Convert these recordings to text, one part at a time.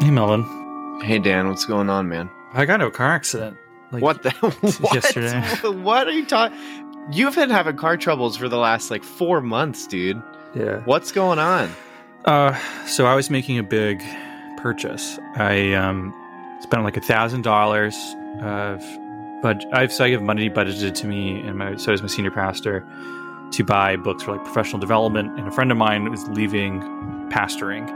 Hey, Melvin. Hey, Dan, what's going on, man? I got into a car accident. Like, what the? What? yesterday. What are you talking? You've been having car troubles for the last like four months, dude. Yeah. What's going on? Uh, so I was making a big purchase. I um spent like a thousand dollars of, but I've so I have money budgeted to me, and my so does my senior pastor to buy books for like professional development. And a friend of mine was leaving pastoring.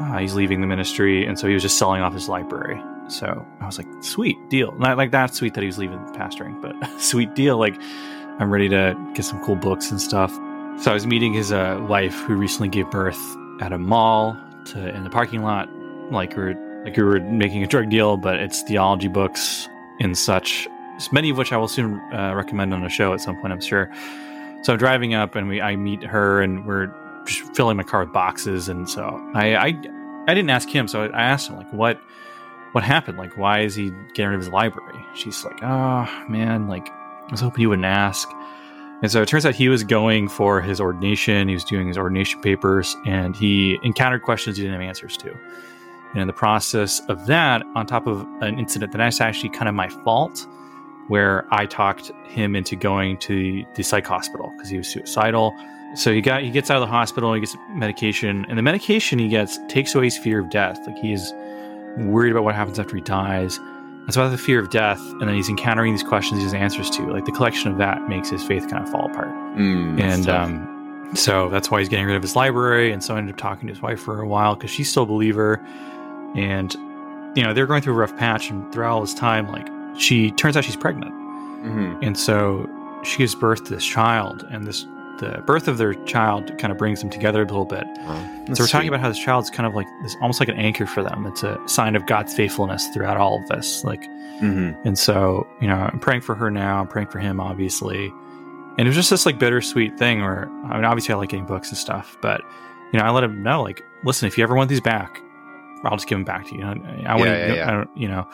Uh, he's leaving the ministry, and so he was just selling off his library. So I was like, sweet deal. Not like that sweet that he was leaving pastoring, but sweet deal. Like I'm ready to get some cool books and stuff. So I was meeting his uh, wife who recently gave birth at a mall to in the parking lot, like we were like we were making a drug deal, but it's theology books and such. Many of which I will soon uh, recommend on a show at some point, I'm sure. So I'm driving up, and we I meet her, and we're filling my car with boxes, and so I I, I didn't ask him, so I asked him like what what happened, like why is he getting rid of his library? She's like, oh man, like I was hoping you wouldn't ask. And so it turns out he was going for his ordination. He was doing his ordination papers, and he encountered questions he didn't have answers to. And in the process of that, on top of an incident that's actually kind of my fault, where I talked him into going to the psych hospital because he was suicidal. So he got he gets out of the hospital, he gets medication, and the medication he gets takes away his fear of death. Like he's worried about what happens after he dies. It's about the fear of death, and then he's encountering these questions he has answers to. Like the collection of that makes his faith kind of fall apart. Mm, and um, so that's why he's getting rid of his library. And so I ended up talking to his wife for a while because she's still a believer. And, you know, they're going through a rough patch. And throughout all this time, like, she turns out she's pregnant. hmm And so she gives birth to this child. And this, the birth of their child kind of brings them together a little bit. So we're talking about how this child's kind of like this, almost like an anchor for them. It's a sign of God's faithfulness throughout all of this. Like, hmm and so, you know, I'm praying for her now. I'm praying for him, obviously. And it was just this like bittersweet thing where, I mean, obviously I like getting books and stuff, but, you know, I let him know, like, listen, if you ever want these back, I'll just give them back to you. I, I want Yeah, to, yeah, yeah. I don't, you know,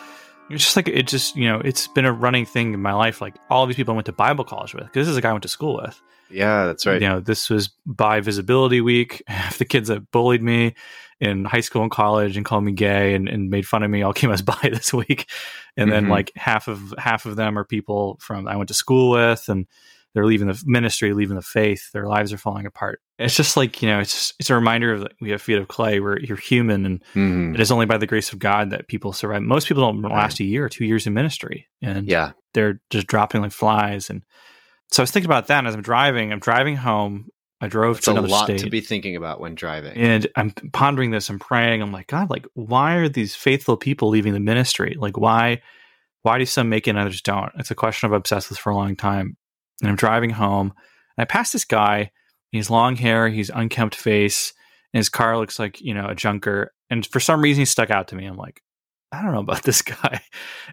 it's just like, it just, you know, it's been a running thing in my life. Like all these people I went to Bible college with, because this is a guy I went to school with. Yeah, that's right. You know, this was bi visibility week. Half the kids that bullied me in high school and college and called me gay and, and made fun of me all came as by this week. And then Mhm. like half of half of them are people from I went to school with and they're leaving the ministry, leaving the faith. Their lives are falling apart. It's just like, you know, it's just, it's a reminder of that we have feet of clay where you're human and Mhm. it is only by the grace of God that people survive. Most people don't last a year or two years in ministry. And Yeah. they're just dropping like flies. And so I was thinking about that and as I'm driving. I'm driving home. I drove It's to a another lot state, to be thinking about when driving. and I'm pondering this. I'm praying. I'm like, God, like, why are these faithful people leaving the ministry? Like, why, why do some make it and others don't? It's a question I've obsessed with for a long time. And I'm driving home, and I pass this guy. He's long hair. He's unkempt face, and his car looks like you know a junker. And for some reason, he stuck out to me. I'm like, I don't know about this guy.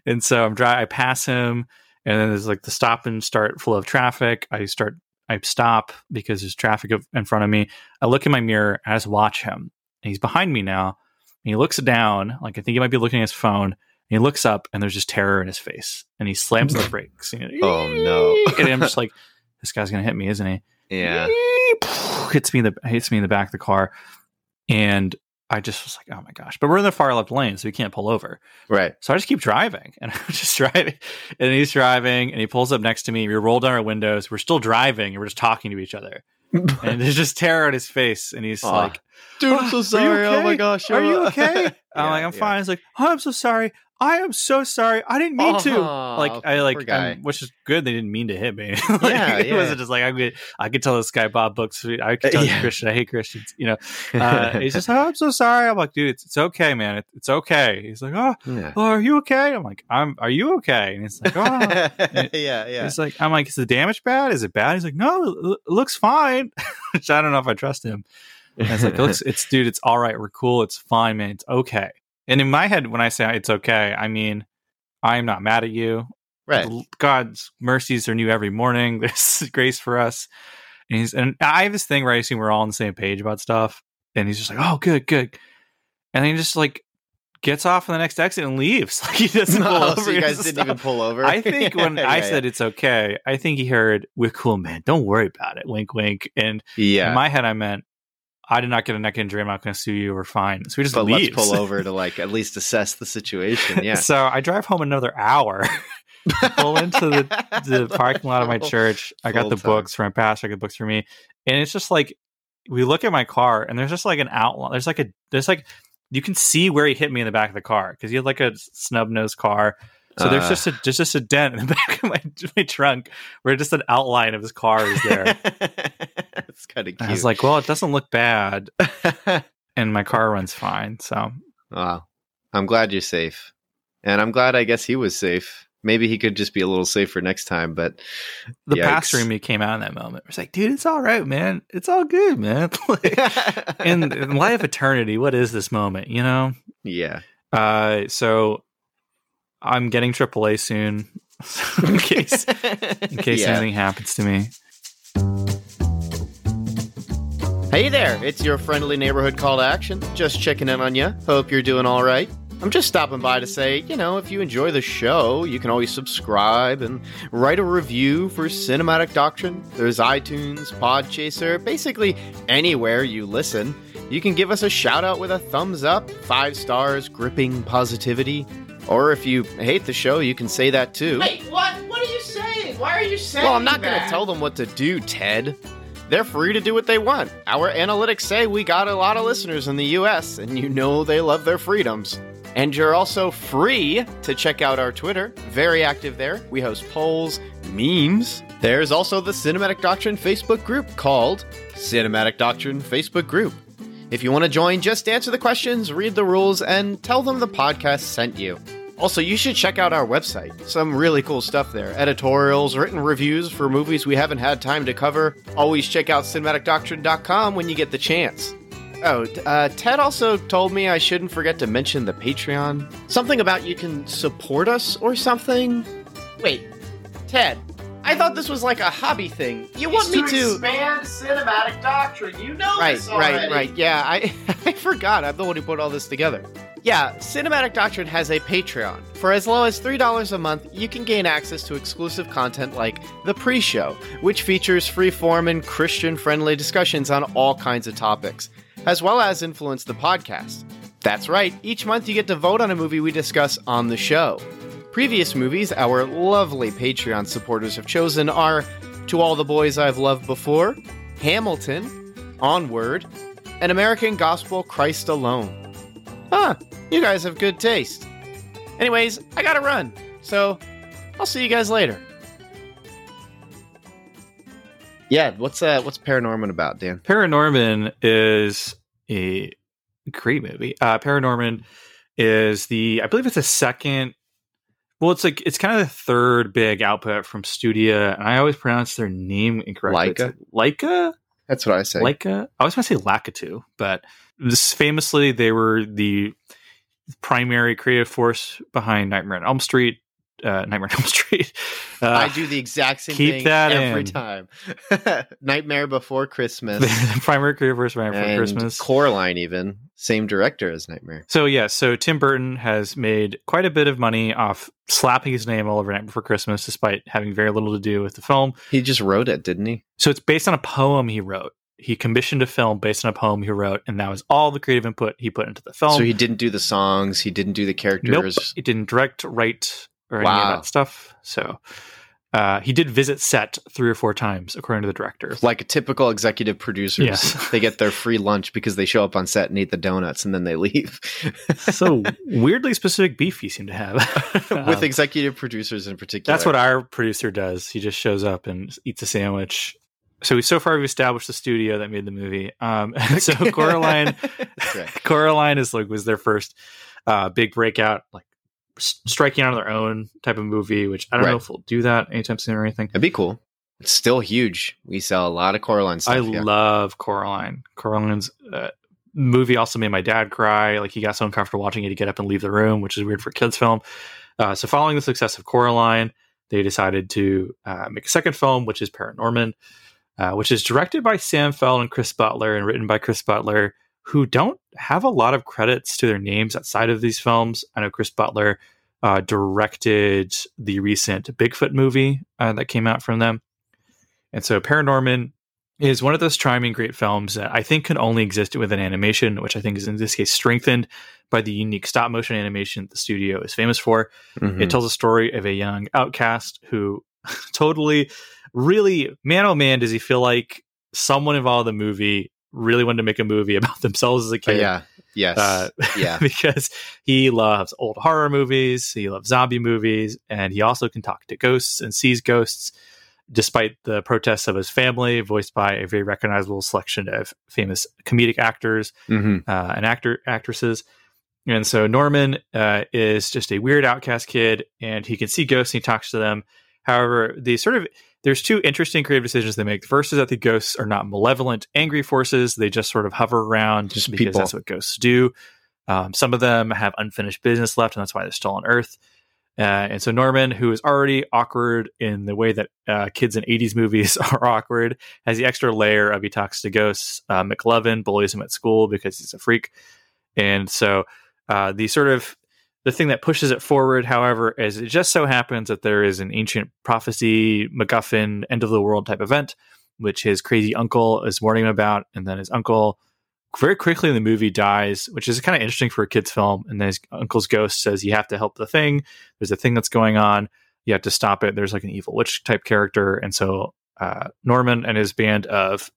And so I'm driving. I pass him, and then there's like the stop and start flow of traffic. I start. I stop because there's traffic in front of me. I look in my mirror. I just watch him. And he's behind me now. And he looks down, like I think he might be looking at his phone. And he looks up, and there's just terror in his face. And he slams the brakes. know, Oh, no. and I'm just like, this guy's gonna hit me, isn't he? Yeah. hits me in the hits me in the back of the car, and I just was like, oh my gosh! But we're in the far left lane, so we can't pull over. Right. So I just keep driving, and I'm just driving, and he's driving, and he pulls up next to me. We roll down our windows. We're still driving, and we're just talking to each other. And there's just terror on his face, and he's Aw. like, Dude, "Ah, I'm so are you sorry. Oh my gosh. Are you uh, okay?" I'm like, I'm yeah. fine. He's like, oh, I'm so sorry. I am so sorry. I didn't mean to. Like, I like, um, which is good. They didn't mean to hit me. like, Yeah, it yeah. wasn't just like I could. I could tell this guy Bob books. I could tell Yeah. Christian. I hate Christians. You know. Uh, he's just, oh, I'm so sorry. I'm like, dude, it's, it's okay, man. It, it's okay. He's like, oh, Yeah. oh, are you okay? I'm like, I'm. Are you okay? And he's like, oh. yeah, yeah. He's like, I'm like, is the damage bad? Is it bad? He's like, no, it lo- looks fine. Which I don't know if I trust him. And it's like, it's, it's dude, it's all right. We're cool. It's fine, man. It's okay. And in my head, when I say it's okay, I mean I'm not mad at you. right. God's mercies are new every morning. There's grace for us. And he's and I have this thing where I assume we're all on the same page about stuff. And he's just like, oh, good, good. And then he just like gets off on the next exit and leaves. Like he doesn't oh, pull Oh, over. so you guys didn't even pull over. I think when Yeah, I yeah. said it's okay, I think he heard we're cool, man. Don't worry about it. Wink, wink. And yeah, in my head, I meant I did not get a neck injury. I'm not going to sue you. We're fine. So we just but leaves. let's pull over to like at least assess the situation. Yeah, So I drive home another hour. pull into the, the parking lot of my church. I got the time. books for my pastor. I got books for me, and it's just like we look at my car, and there's just like an outline. There's like a there's like you can see where he hit me in the back of the car because he had like a snub nose car. So there's Uh. just a there's just a dent in the back of my my trunk where just an outline of his car is there. It's kind of cute. I was like, well, it doesn't look bad, and my car runs fine. So wow, I'm glad you're safe, and I'm glad I guess he was safe. Maybe he could just be a little safer next time, but the Yikes. pastor in me came out in that moment. It's like, dude, it's all right, man. It's all good, man. Like, in, in light of eternity, what is this moment? You know. yeah, Uh, so I'm getting AAA soon, in case in case Yeah. anything happens to me. Hey there, it's your friendly neighborhood call to action. Just checking in on you. Hope you're doing all right. I'm just stopping by to say, you know, if you enjoy the show, you can always subscribe and write a review for Cinematic Doctrine. There's iTunes, Podchaser, basically anywhere you listen. You can give us a shout out with a thumbs up, five stars, gripping positivity. Or if you hate the show, you can say that too. Wait, what? What are you saying? Why are you saying Well, I'm not going to tell them what to do, Ted. They're free to do what they want. Our analytics say we got a lot of listeners in the US, and you know they love their freedoms. And you're also free to check out our Twitter. Very active there. We host polls, memes. There's also the Cinematic Doctrine Facebook group called Cinematic Doctrine Facebook Group. If you want to join, just answer the questions, read the rules, and tell them the podcast sent you. Also, you should check out our website. Some really cool stuff there. Editorials, written reviews for movies we haven't had time to cover. Always check out cinematicdoctrine.com when you get the chance. Oh, uh, Ted also told me I shouldn't forget to mention the Patreon. Something about you can support us or something? Wait, Ted, I thought this was like a hobby thing. You want me to to. expand cinematic doctrine. You know Right, this already. right, right. Yeah, I, I forgot. I'm the one who put all this together. Yeah, Cinematic Doctrine has a Patreon. For as low as $3 a month, you can gain access to exclusive content like The Pre Show, which features free form and Christian friendly discussions on all kinds of topics, as well as influence the podcast. That's right, each month you get to vote on a movie we discuss on the show. Previous movies our lovely Patreon supporters have chosen are To All the Boys I've Loved Before, Hamilton, Onward, and American Gospel Christ Alone. Huh, you guys have good taste. Anyways, I gotta run, so I'll see you guys later. Yeah, what's uh what's Paranorman about, Dan? Paranorman is a great movie. Uh, Paranorman is the, I believe it's the second. Well, it's like it's kind of the third big output from Studia, and I always pronounce their name incorrectly. It's Laika, That's what I say. Laika. I always want to say Lakitu, but this famously they were the primary creative force behind Nightmare on Elm Street. Uh, Nightmare on Elm Street. Uh, I do the exact same keep thing that every in. time. Nightmare Before Christmas. primary creative force behind and Christmas. Coraline even. Same director as Nightmare. So yeah, so Tim Burton has made quite a bit of money off slapping his name all over Night Before Christmas, despite having very little to do with the film. He just wrote it, didn't he? So it's based on a poem he wrote. He commissioned a film based on a poem he wrote, and that was all the creative input he put into the film. so he didn't do the songs, he didn't do the characters. nope, it didn't direct, write, or any Wow. of that stuff. So uh, he did visit set three or four times, according to the director. Like a typical executive producers. Yes. they get their free lunch because they show up on set and eat the donuts and then they leave. so weirdly specific beef you seem to have With Um, executive producers in particular. That's what our producer does. He just shows up and eats a sandwich. So we so far we've established the studio that made the movie. Um, so Coraline. Coraline is like was their first uh, big breakout, like striking out on their own type of movie. Which I don't know if we'll do that anytime soon or anything. It'd be cool. It's still huge. We sell a lot of Coraline stuff. I yeah. love Coraline. Coraline's uh, movie also made my dad cry. Like he got so uncomfortable watching it, he get up and leave the room, which is weird for kids' film. Uh, so, following the success of Coraline, they decided to uh, make a second film, which is Paranorman, uh, which is directed by Sam Fell and Chris Butler and written by Chris Butler, who don't have a lot of credits to their names outside of these films. I know Chris Butler uh, directed the recent Bigfoot movie uh, that came out from them. And so Paranorman is one of those charming, great films that I think can only exist with an animation, which I think is in this case strengthened by the unique stop motion animation the studio is famous for. Mhm. It tells a story of a young outcast who totally, really, man oh man, does he feel like someone involved in the movie really wanted to make a movie about themselves as a Uh, kid. yeah. Yes. Uh, yeah. because he loves old horror movies, he loves zombie movies, and he also can talk to ghosts and sees ghosts, despite the protests of his family, voiced by a very recognizable selection of famous comedic actors hmm uh, and actor actresses. And so Norman uh, is just a weird outcast kid, and he can see ghosts and he talks to them. However, the sort of there's two interesting creative decisions they make. The first is that the ghosts are not malevolent, angry forces; they just sort of hover around Just because people. that's what ghosts do. Um, some of them have unfinished business left, and that's why they're still on Earth. Uh, and so Norman, who is already awkward in the way that uh, kids in 80s movies are awkward, has the extra layer of he talks to ghosts. Uh, McLovin bullies him at school because he's a freak. And so uh, the sort of the thing that pushes it forward, however, is it just so happens that there is an ancient prophecy, MacGuffin, end of the world type event, which his crazy uncle is warning him about, and then his uncle very quickly in the movie dies, which is kind of interesting for a kids' film. And then his uncle's ghost says, "You have to help the thing. There's a thing that's going on. You have to stop it. There's like an evil witch type character." And so uh, Norman and his band of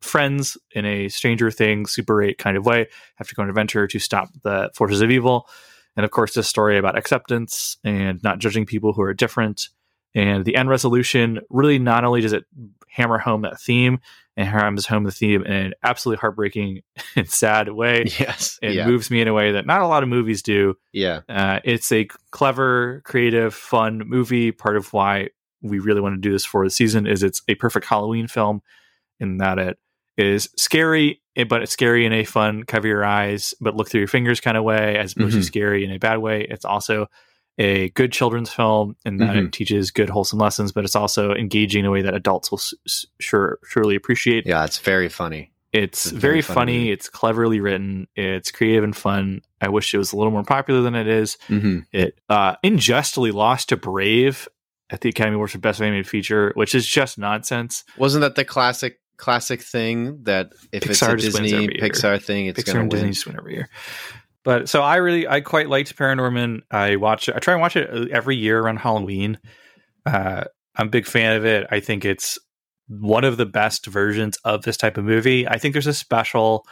friends in a Stranger Things Super 8 kind of way have to go on an adventure to stop the forces of evil. And of course, this story about acceptance and not judging people who are different. And the end resolution really not only does it hammer home that theme and hammers home the theme in an absolutely heartbreaking and sad way. Yes. It yeah. moves me in a way that not a lot of movies do. yeah. Uh, it's a clever, creative, fun movie. Part of why we really want to do this for the season is it's a perfect Halloween film in that it is scary, eh, but it's scary in a fun, cover your eyes, but look through your fingers kind of way, as opposed Mhm. to scary in a bad way. It's also a good children's film and that Mhm. it teaches good, wholesome lessons, but it's also engaging in a way that adults will s- sure surely appreciate. Yeah. It's very funny. It's It's very, very funny funny. It's cleverly written. It's creative and fun. I wish it was a little more popular than it is. hmm It uh, unjustly lost to Brave at the Academy Awards for Best Animated Feature, which is just nonsense. Wasn't that the classic classic thing that if it's a Disney year. Pixar thing, it's Pixar going to Disney win? just win every year. But so I really, I quite liked Paranorman. I watch it. I try and watch it every year around Halloween. Uh, I'm a big fan of it. I think it's one of the best versions of this type of movie. I think there's a special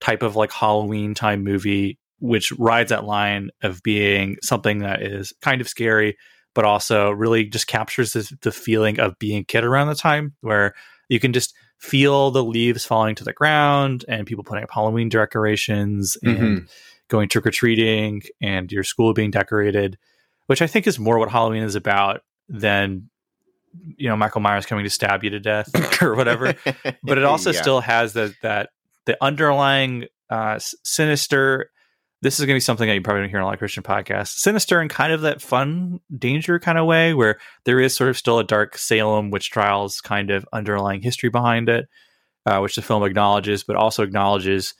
type of like Halloween time movie which rides that line of being something that is kind of scary, but also really just captures this, the feeling of being a kid around the time where you can just feel the leaves falling to the ground and people putting up Halloween decorations and going trick or treating and your school being decorated, which I think is more what Halloween is about than you know Michael Myers coming to stab you to death or whatever. But it also Yeah. still has that that the underlying uh, sinister. This is going to be something that you probably don't hear on a lot of Christian podcasts. Sinister and kind of that fun danger kind of way, where there is sort of still a dark Salem witch trials kind of underlying history behind it, uh, which the film acknowledges, but also acknowledges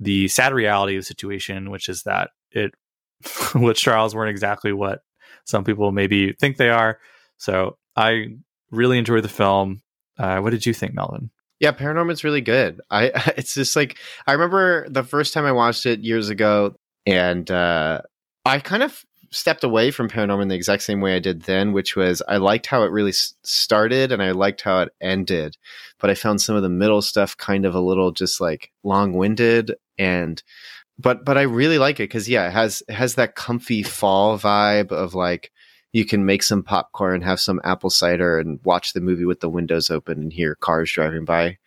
the sad reality of the situation, which is that it witch trials weren't exactly what some people maybe think they are. So I really enjoyed the film. Uh, what did you think, Melvin? Yeah, Paranorman's really good. I it's just like I remember the first time I watched it years ago, and uh, I kind of stepped away from Paranorman the exact same way I did then, which was I liked how it really started and I liked how it ended, but I found some of the middle stuff kind of a little just like long winded and. But but I really like it because yeah, it has it has that comfy fall vibe of like you can make some popcorn, and have some apple cider, and watch the movie with the windows open and hear cars driving by,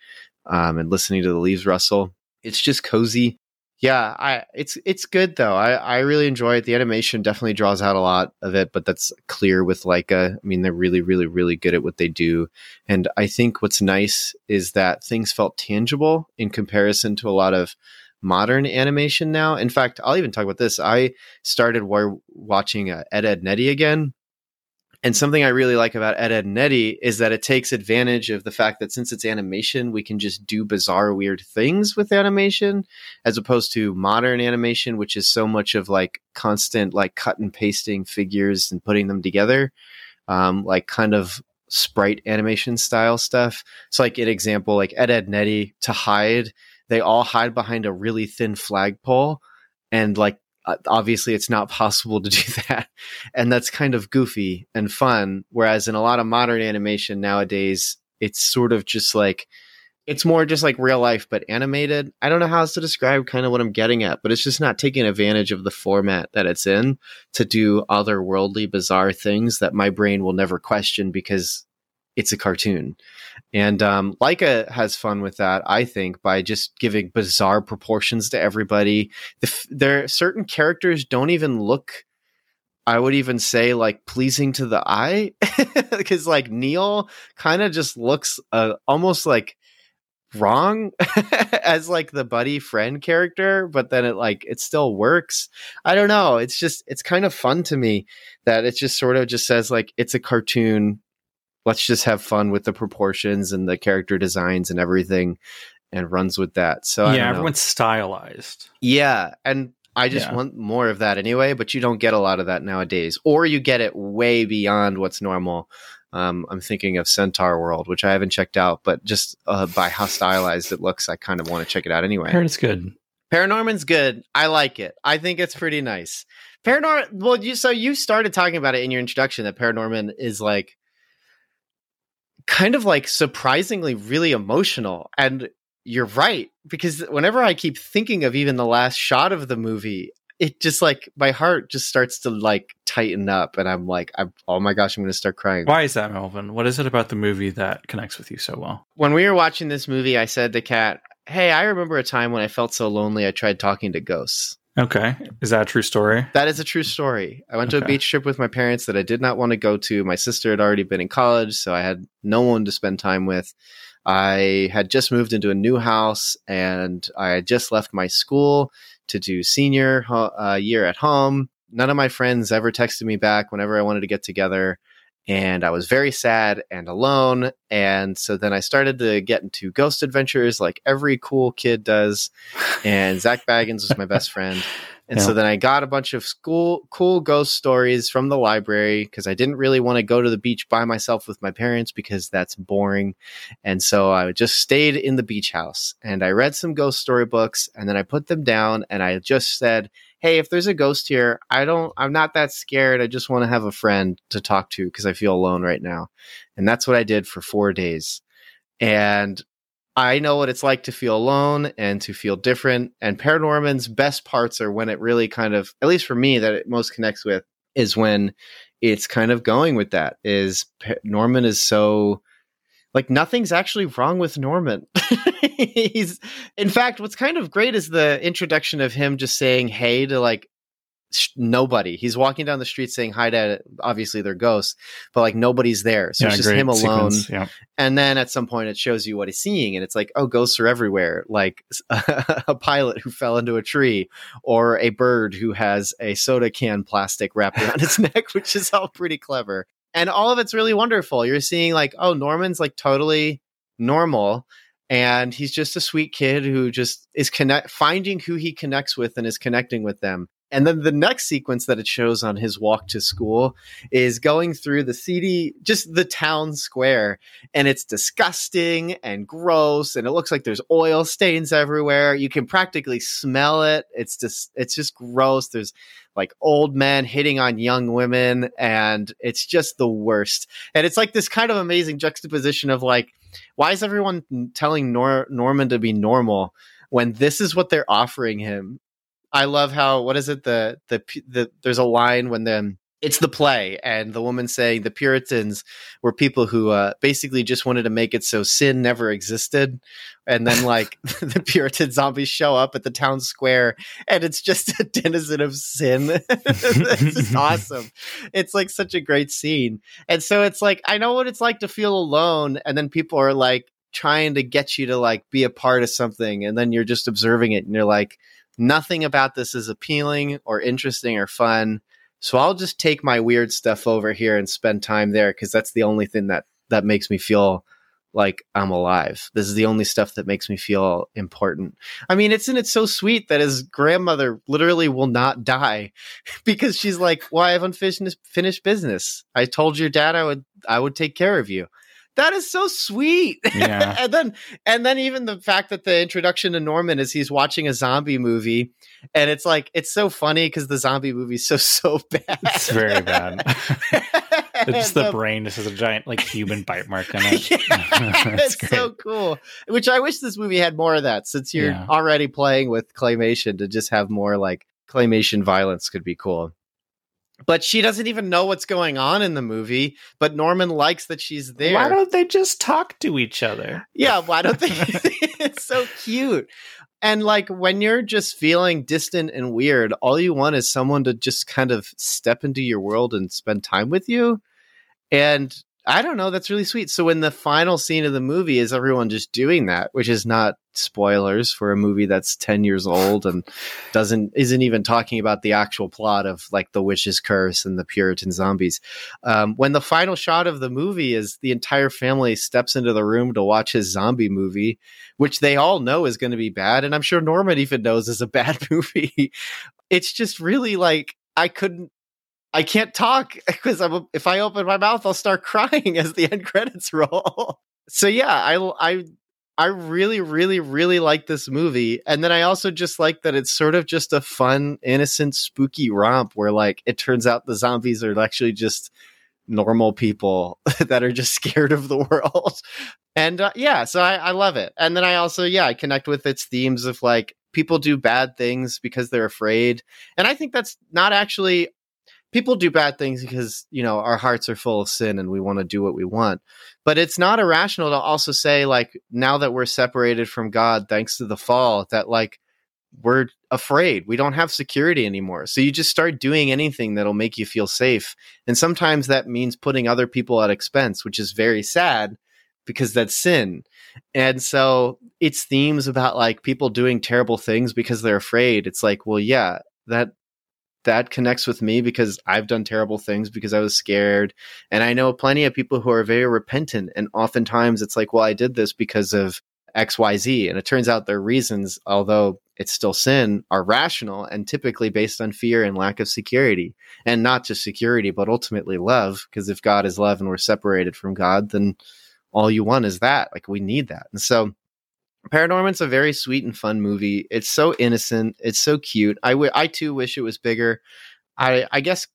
um, and listening to the leaves rustle. It's just cozy. Yeah, I it's it's good though. I I really enjoy it. The animation definitely draws out a lot of it, but that's clear with Laika. I mean, they're really really really good at what they do. And I think what's nice is that things felt tangible in comparison to a lot of modern animation now. In fact, I'll even talk about this. I started war- watching uh, Ed Edd n Eddy again and something I really like about Ed, Edd n Eddy is that it takes advantage of the fact that since it's animation, we can just do bizarre, weird things with animation, as opposed to modern animation, which is so much of like constant, like cut and pasting figures and putting them together, um, like kind of sprite animation style stuff. So, like an example, like Ed, Edd n Eddy to hide, they all hide behind a really thin flagpole, and like Uh, obviously it's not possible to do that and that's kind of goofy and fun whereas in a lot of modern animation nowadays it's sort of just like it's more just like real life but animated i don't know how else to describe kind of what i'm getting at but it's just not taking advantage of the format that it's in to do otherworldly bizarre things that my brain will never question because it's a cartoon. And um, Laika has fun with that, I think, by just giving bizarre proportions to everybody. The f- there certain characters don't even look. I would even say like pleasing to the eye because like Neil kind of just looks uh, almost like wrong as like the buddy friend character but then it like it still works i don't know it's just it's kind of fun to me that it just sort of just says like it's a cartoon let's just have fun with the proportions and the character designs and everything and runs with that. So yeah, everyone's stylized. Yeah, and I just yeah. want more of that anyway, but you don't get a lot of that nowadays, or you get it way beyond what's normal. Um, I'm thinking of Centaurworld, which I haven't checked out, but just uh, by how stylized it looks, I kind of want to check it out anyway. It's good. Paranorman's good. I like it. I think it's pretty nice. Paranorman. Well, you so you started talking about it in your introduction that Paranorman is like kind of like surprisingly really emotional. And you're right, because whenever I keep thinking of even the last shot of the movie, it just like my heart just starts to like tighten up and I'm like, I'm, oh my gosh, I'm going to start crying. Why is that, Melvin? What is it about the movie that connects with you so well? When we were watching this movie, I said to Kat, Hey, I remember a time when I felt so lonely, I tried talking to ghosts. Okay. Is that a true story? That is a true story. I went okay. to a beach trip with my parents that I did not want to go to. My sister had already been in college, so I had no one to spend time with. I had just moved into a new house and I had just left my school to do senior uh, year at home. None of my friends ever texted me back whenever I wanted to get together and I was very sad and alone. And so then I started to get into ghost adventures like every cool kid does. And Zak Bagans was my best friend. And yeah. so then I got a bunch of school cool ghost stories from the library because I didn't really want to go to the beach by myself with my parents because that's boring. And so I just stayed in the beach house and I read some ghost story books and then I put them down and I just said, hey, if there's a ghost here, I don't, I'm not that scared. I just want to have a friend to talk to because I feel alone right now. And that's what I did for four days. And I know what it's like to feel alone and to feel different. And Paranorman's best parts are when it really kind of, at least for me, that it most connects with is when it's kind of going with that. Is Norman is so like nothing's actually wrong with Norman. He's in fact what's kind of great is the introduction of him just saying hey to like sh- nobody. He's walking down the street saying hi to obviously they're ghosts, but like nobody's there. So yeah, it's just him alone. Yeah. And then at some point it shows you what he's seeing and it's like oh ghosts are everywhere, like a pilot who fell into a tree or a bird who has a soda can plastic wrapped around its neck, which is all pretty clever and all of it's really wonderful. You're seeing like, oh, Norman's like totally normal, and he's just a sweet kid who just is connect finding who he connects with and is connecting with them. And then the next sequence that it shows on his walk to school is going through the city, just the town square, and it's disgusting and gross, and it looks like there's oil stains everywhere. You can practically smell it. It's just, it's just gross. There's like old men hitting on young women and it's just the worst and it's like this kind of amazing juxtaposition of like why is everyone telling Nor- norman to be normal when this is what they're offering him i love how what is it the the, the there's a line when the it's the play and the woman saying the puritans were people who uh, basically just wanted to make it so sin never existed and then like the puritan zombies show up at the town square and it's just a denizen of sin. It's awesome. It's like such a great scene. And so it's like i know what it's like to feel alone and then people are like trying to get you to like be a part of something and then you're just observing it and you're like nothing about this is appealing or interesting or fun so I'll just take my weird stuff over here and spend time there because that's the only thing that that makes me feel like I'm alive. This is the only stuff that makes me feel important. I mean, isn't it so sweet that his grandmother literally will not die because she's like, "Well, I have unfinished finished business. I told your dad I would I would take care of you." That is so sweet. Yeah. and then and then even the fact that the introduction to Norman is he's watching a zombie movie and it's like it's so funny because the zombie movie's so so bad. It's very bad. it's the And, um, brain. This is a giant like human bite mark on it. yeah, That's it's so cool. Which I wish this movie had more of that since you're Yeah. already playing with claymation to just have more like claymation violence could be cool. But she doesn't even know what's going on in the movie, but Norman likes that she's there. Why don't they just talk to each other? Yeah, why don't they? it's so cute. And like when you're just feeling distant and weird, all you want is someone to just kind of step into your world and spend time with you. And I don't know, that's really sweet. So when the final scene of the movie is everyone just doing that, which is not spoilers for a movie that's 10 years old and doesn't isn't even talking about the actual plot of like the witch's curse and the puritan zombies um, when the final shot of the movie is the entire family steps into the room to watch his zombie movie which they all know is going to be bad and i'm sure norman even knows is a bad movie it's just really like i couldn't I can't talk because if I open my mouth, I'll start crying as the end credits roll. so yeah, I, I, I really, really, really like this movie. And then I also just like that it's sort of just a fun, innocent, spooky romp where like it turns out the zombies are actually just normal people that are just scared of the world. And uh, yeah, so I, I love it. And then I also, yeah, I connect with its themes of like people do bad things because they're afraid. And I think that's not actually people do bad things because you know our hearts are full of sin and we want to do what we want. But it's not irrational to also say like now that we're separated from god thanks to the fall that like we're afraid. We don't have security anymore. So you just start doing anything that'll make you feel safe. And sometimes that means putting other people at expense which is very sad because that's sin. And so it's themes about like people doing terrible things because they're afraid. It's like well yeah that that connects with me because I've done terrible things because I was scared. And I know plenty of people who are very repentant. And oftentimes it's like, well, I did this because of XYZ. And it turns out their reasons, although it's still sin, are rational and typically based on fear and lack of security. And not just security, but ultimately love. Because if God is love and we're separated from God, then all you want is that. Like we need that. And so Paranorman's a very sweet and fun movie. It's so innocent. It's so cute. I, w- I too wish it was bigger. I, I guess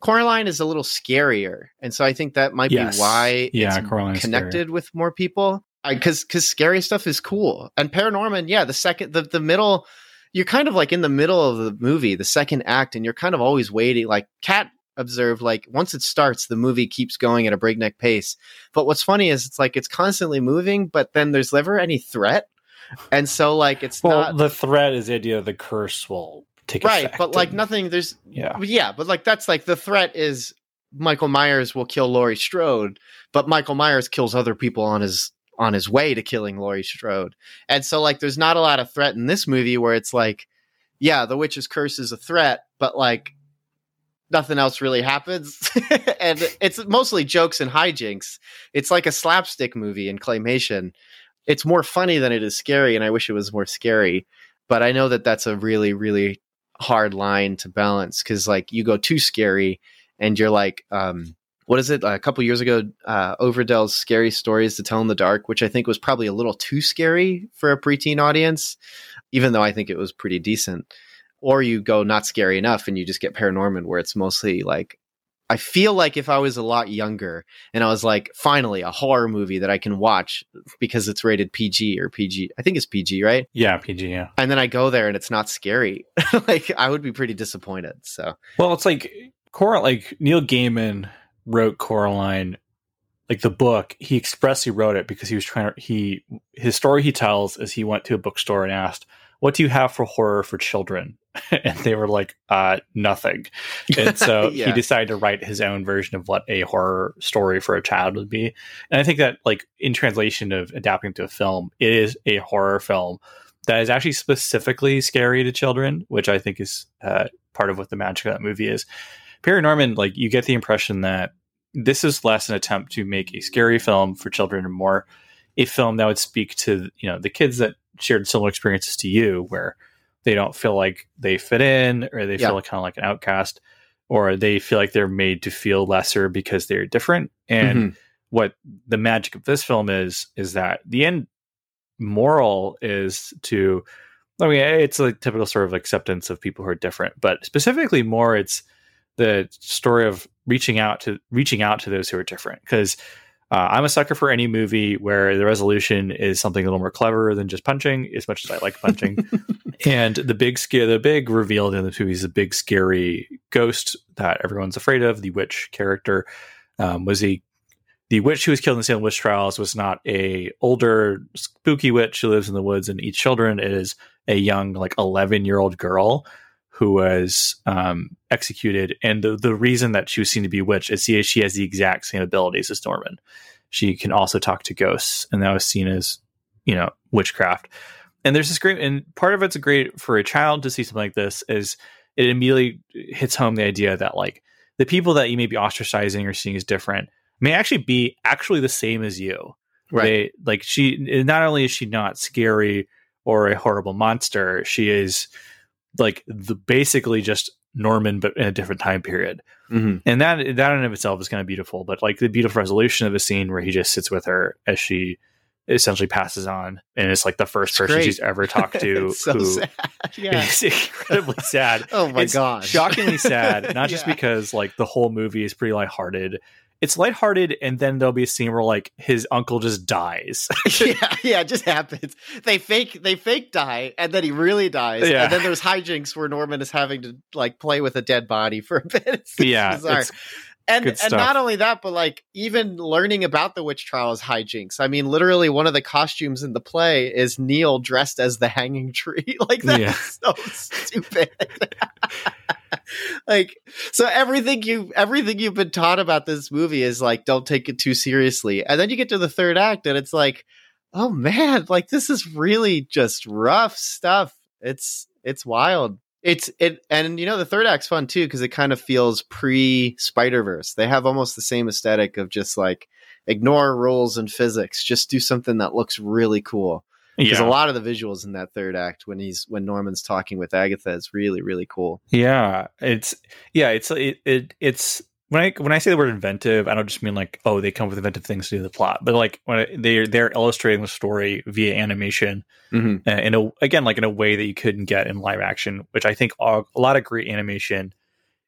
Coraline is a little scarier, and so I think that might Yes. be why Yeah, it's Coraline's connected with more people. Because because scary stuff is cool, and Paranorman, yeah, the second the the middle, you're kind of like in the middle of the movie, the second act, and you're kind of always waiting. Like Kat observed, like once it starts, the movie keeps going at a breakneck pace. But what's funny is it's like it's constantly moving, but then there's never any threat, and so like it's Well, not the threat is the idea of the curse will take right. But like and- nothing. There's Yeah. yeah, but like that's like the threat is Michael Myers will kill Laurie Strode, but Michael Myers kills other people on his on his way to killing Laurie Strode. And so like there's not a lot of threat in this movie where it's like yeah, the witch's curse is a threat, but like nothing else really happens. and it's mostly jokes and hijinks. It's like a slapstick movie in claymation. It's more funny than it is scary and I wish it was more scary, but I know that that's a really really hard line to balance cuz like you go too scary and you're like um what is it? a couple years ago, uh, Øvredal's Scary Stories to Tell in the Dark, which I think was probably a little too scary for a preteen audience, even though I think it was pretty decent. Or you go not scary enough and you just get Paranorman, where it's mostly like, I feel like if I was a lot younger and I was like, finally, a horror movie that I can watch because it's rated PG or PG, I think it's PG, right? Yeah, PG, yeah. And then I go there and it's not scary, like I would be pretty disappointed. So, Well, it's like Cor like Neil Gaiman wrote Coraline like the book, he expressly wrote it because he was trying to he his story he tells is he went to a bookstore and asked, What do you have for horror for children? and they were like, uh, nothing. And so Yeah. he decided to write his own version of what a horror story for a child would be. And I think that like in translation of adapting to a film, it is a horror film that is actually specifically scary to children, which I think is uh, part of what the magic of that movie is. Paranorman, like you get the impression that this is less an attempt to make a scary film for children and more a film that would speak to you know the kids that shared similar experiences to you where they don't feel like they fit in or they Yeah. feel like kind of like an outcast or they feel like they're made to feel lesser because they're different and Mhm. what the magic of this film is is that the end moral is to I mean it's a typical sort of acceptance of people who are different, but specifically more it's the story of reaching out to reaching out to those who are different because uh, I'm a sucker for any movie where the resolution is something a little more clever than just punching, as much as I like punching. and the big scare, the big reveal in the movie is a big scary ghost that everyone's afraid of. The witch character um, was a the witch who was killed in the Salem witch trials was not a older spooky witch who lives in the woods and eats children. It is a young like 11 year old girl who was um, executed. And the, the reason that she was seen to be a witch is she, she has the exact same abilities as Norman. She can also talk to ghosts, and that was seen as, you know, witchcraft. And there's this great, and part of it's great for a child to see something like this is it immediately hits home the idea that like the people that you may be ostracizing or seeing as different may actually be actually the same as you. Right. They like she not only is she not scary or a horrible monster, she is like the basically just Norman but in a different time period. Mhm. And that that in of itself is kind of beautiful, but like the beautiful resolution of a scene where he just sits with her as she essentially passes on and it's like the first It's person great. she's ever talked to so who sad. Yeah. is incredibly sad. Oh my gosh. shockingly sad. Not just Yeah. because like the whole movie is pretty lighthearted. It's lighthearted, and then there'll be a scene where like his uncle just dies. yeah, yeah, it just happens. They fake they fake die, and then he really dies. Yeah. And then there's hijinks where Norman is having to like play with a dead body for a bit. It's, yeah, bizarre. it's and good and stuff. not only that, but like even learning about the witch trials hijinks. I mean, literally one of the costumes in the play is Neil dressed as the hanging tree. like that's Yeah. so stupid. like so everything you everything you've been taught about this movie is like don't take it too seriously. And then you get to the third act and it's like, oh man, like this is really just rough stuff. It's it's wild. It's it and you know the third act's fun too because it kind of feels pre Spider Verse. They have almost the same aesthetic of just like ignore rules and physics, just do something that looks really cool. Because yeah. a lot of the visuals in that third act when he's when Norman's talking with Agatha is really really cool. Yeah, it's yeah, it's it, it it's when I when I say the word inventive, I don't just mean like oh they come up with inventive things to do the plot, but like when I, they they're illustrating the story via animation Mm-hmm. uh, in a again like in a way that you couldn't get in live action, which I think a, a lot of great animation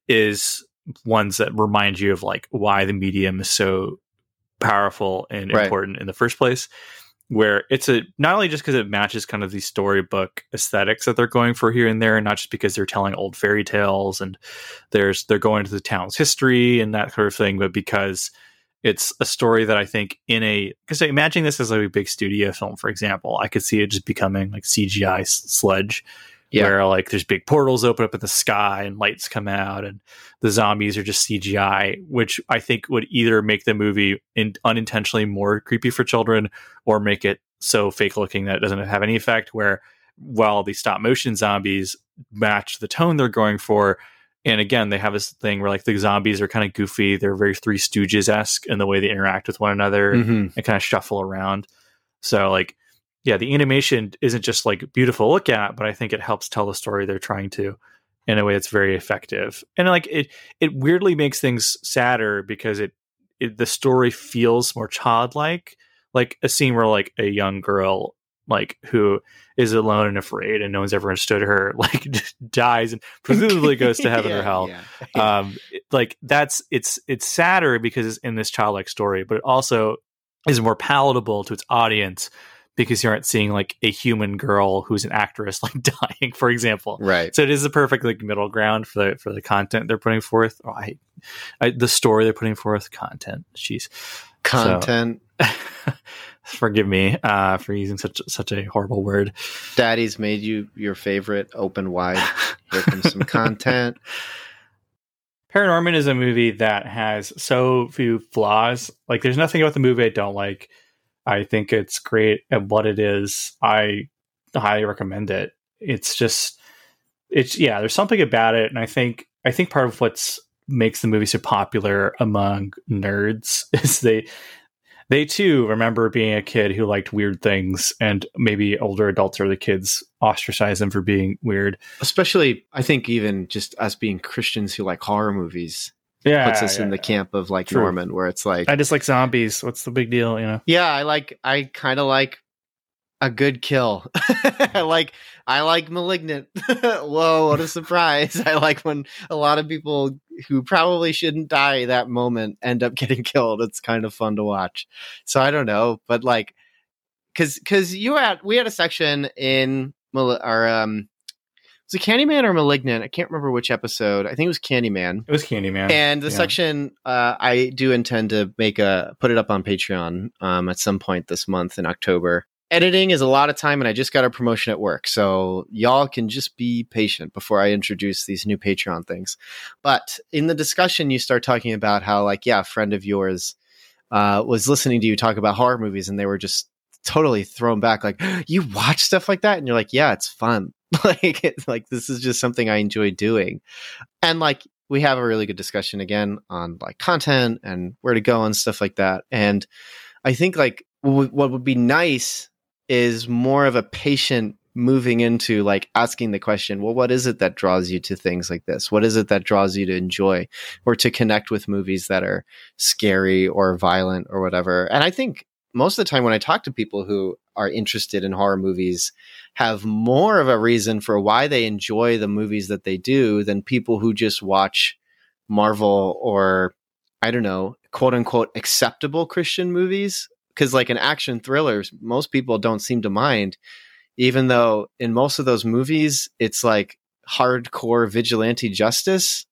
is ones that remind you of like why the medium is so powerful and Right. important in the first place. Where it's a not only just because it matches kind of the storybook aesthetics that they're going for here and there, and not just because they're telling old fairy tales and there's they're going to the town's history and that sort of thing, but because it's a story that I think in a because imagine this as like a big studio film, for example, I could see it just becoming like CGI sludge, Yeah. where like there's big portals open up in the sky and lights come out and the zombies are just CGI, which I think would either make the movie in, unintentionally more creepy for children or make it so fake looking that it doesn't have any effect. Where while the stop motion zombies match the tone they're going for, and again, they have this thing where like the zombies are kind of goofy. They're very Three Stooges esque in the way they interact with one another Mm-hmm. and kind of shuffle around. So like, yeah, the animation isn't just like beautiful to look at, but I think it helps tell the story they're trying to in a way that's very effective. And like it, it weirdly makes things sadder because it, it the story feels more childlike, like a scene where like a young girl like who is alone and afraid and no one's ever understood her like dies and presumably goes to heaven or hell. um like that's it's it's sadder because it's in this childlike story but it also is more palatable to its audience because you aren't seeing like a human girl who's an actress like dying, for example. Right. So it is the perfect like middle ground for the for the content they're putting forth. Oh, I, I, the story they're putting forth, content. Jeez, Content. forgive me uh, for using such such a horrible word. Daddy's made you your favorite. Open wide. Here comes some content. Paranorman is a movie that has so few flaws. Like, there's nothing about the movie I don't like. I think it's great at what it is. I highly recommend it. It's just, it's yeah. There's something about it, and I think I think part of what's makes the movie so popular among nerds is they they too remember being a kid who liked weird things, and maybe older adults or the kids ostracize them for being weird. Especially, I think even just us being Christians who like horror movies Yeah, puts us yeah, in the yeah. camp of like True. Norman, where it's like, I just like zombies. What's the big deal? You know. yeah, I like, I kind of like a good kill. I like, I like Malignant. Whoa, what a surprise! I like when a lot of people who probably shouldn't die that moment end up getting killed. It's kind of fun to watch. So I don't know, but like, because because you had we had a section in our um. Was it Candyman or Malignant? I can't remember which episode. I think it was Candyman. It was Candyman. And the Yeah. section uh, I do intend to make a put it up on Patreon um, at some point this month in October. Editing is a lot of time, and I just got a promotion at work, so y'all can just be patient before I introduce these new Patreon things. But in the discussion, you start talking about how, like, yeah, a friend of yours uh, was listening to you talk about horror movies, and they were just totally thrown back, like, you watch stuff like that, and you're like, yeah, it's fun. like, it's like this is just something I enjoy doing, and like we have a really good discussion again on like content and where to go and stuff like that. And I think like w- what would be nice is more of a patient moving into like asking the question, well, what is it that draws you to things like this? What is it that draws you to enjoy or to connect with movies that are scary or violent or whatever? And I think most of the time when I talk to people who are interested in horror movies have more of a reason for why they enjoy the movies that they do than people who just watch Marvel or I don't know, quote unquote acceptable Christian movies. Cause like an action thrillers, most people don't seem to mind, even though in most of those movies, it's like hardcore vigilante justice,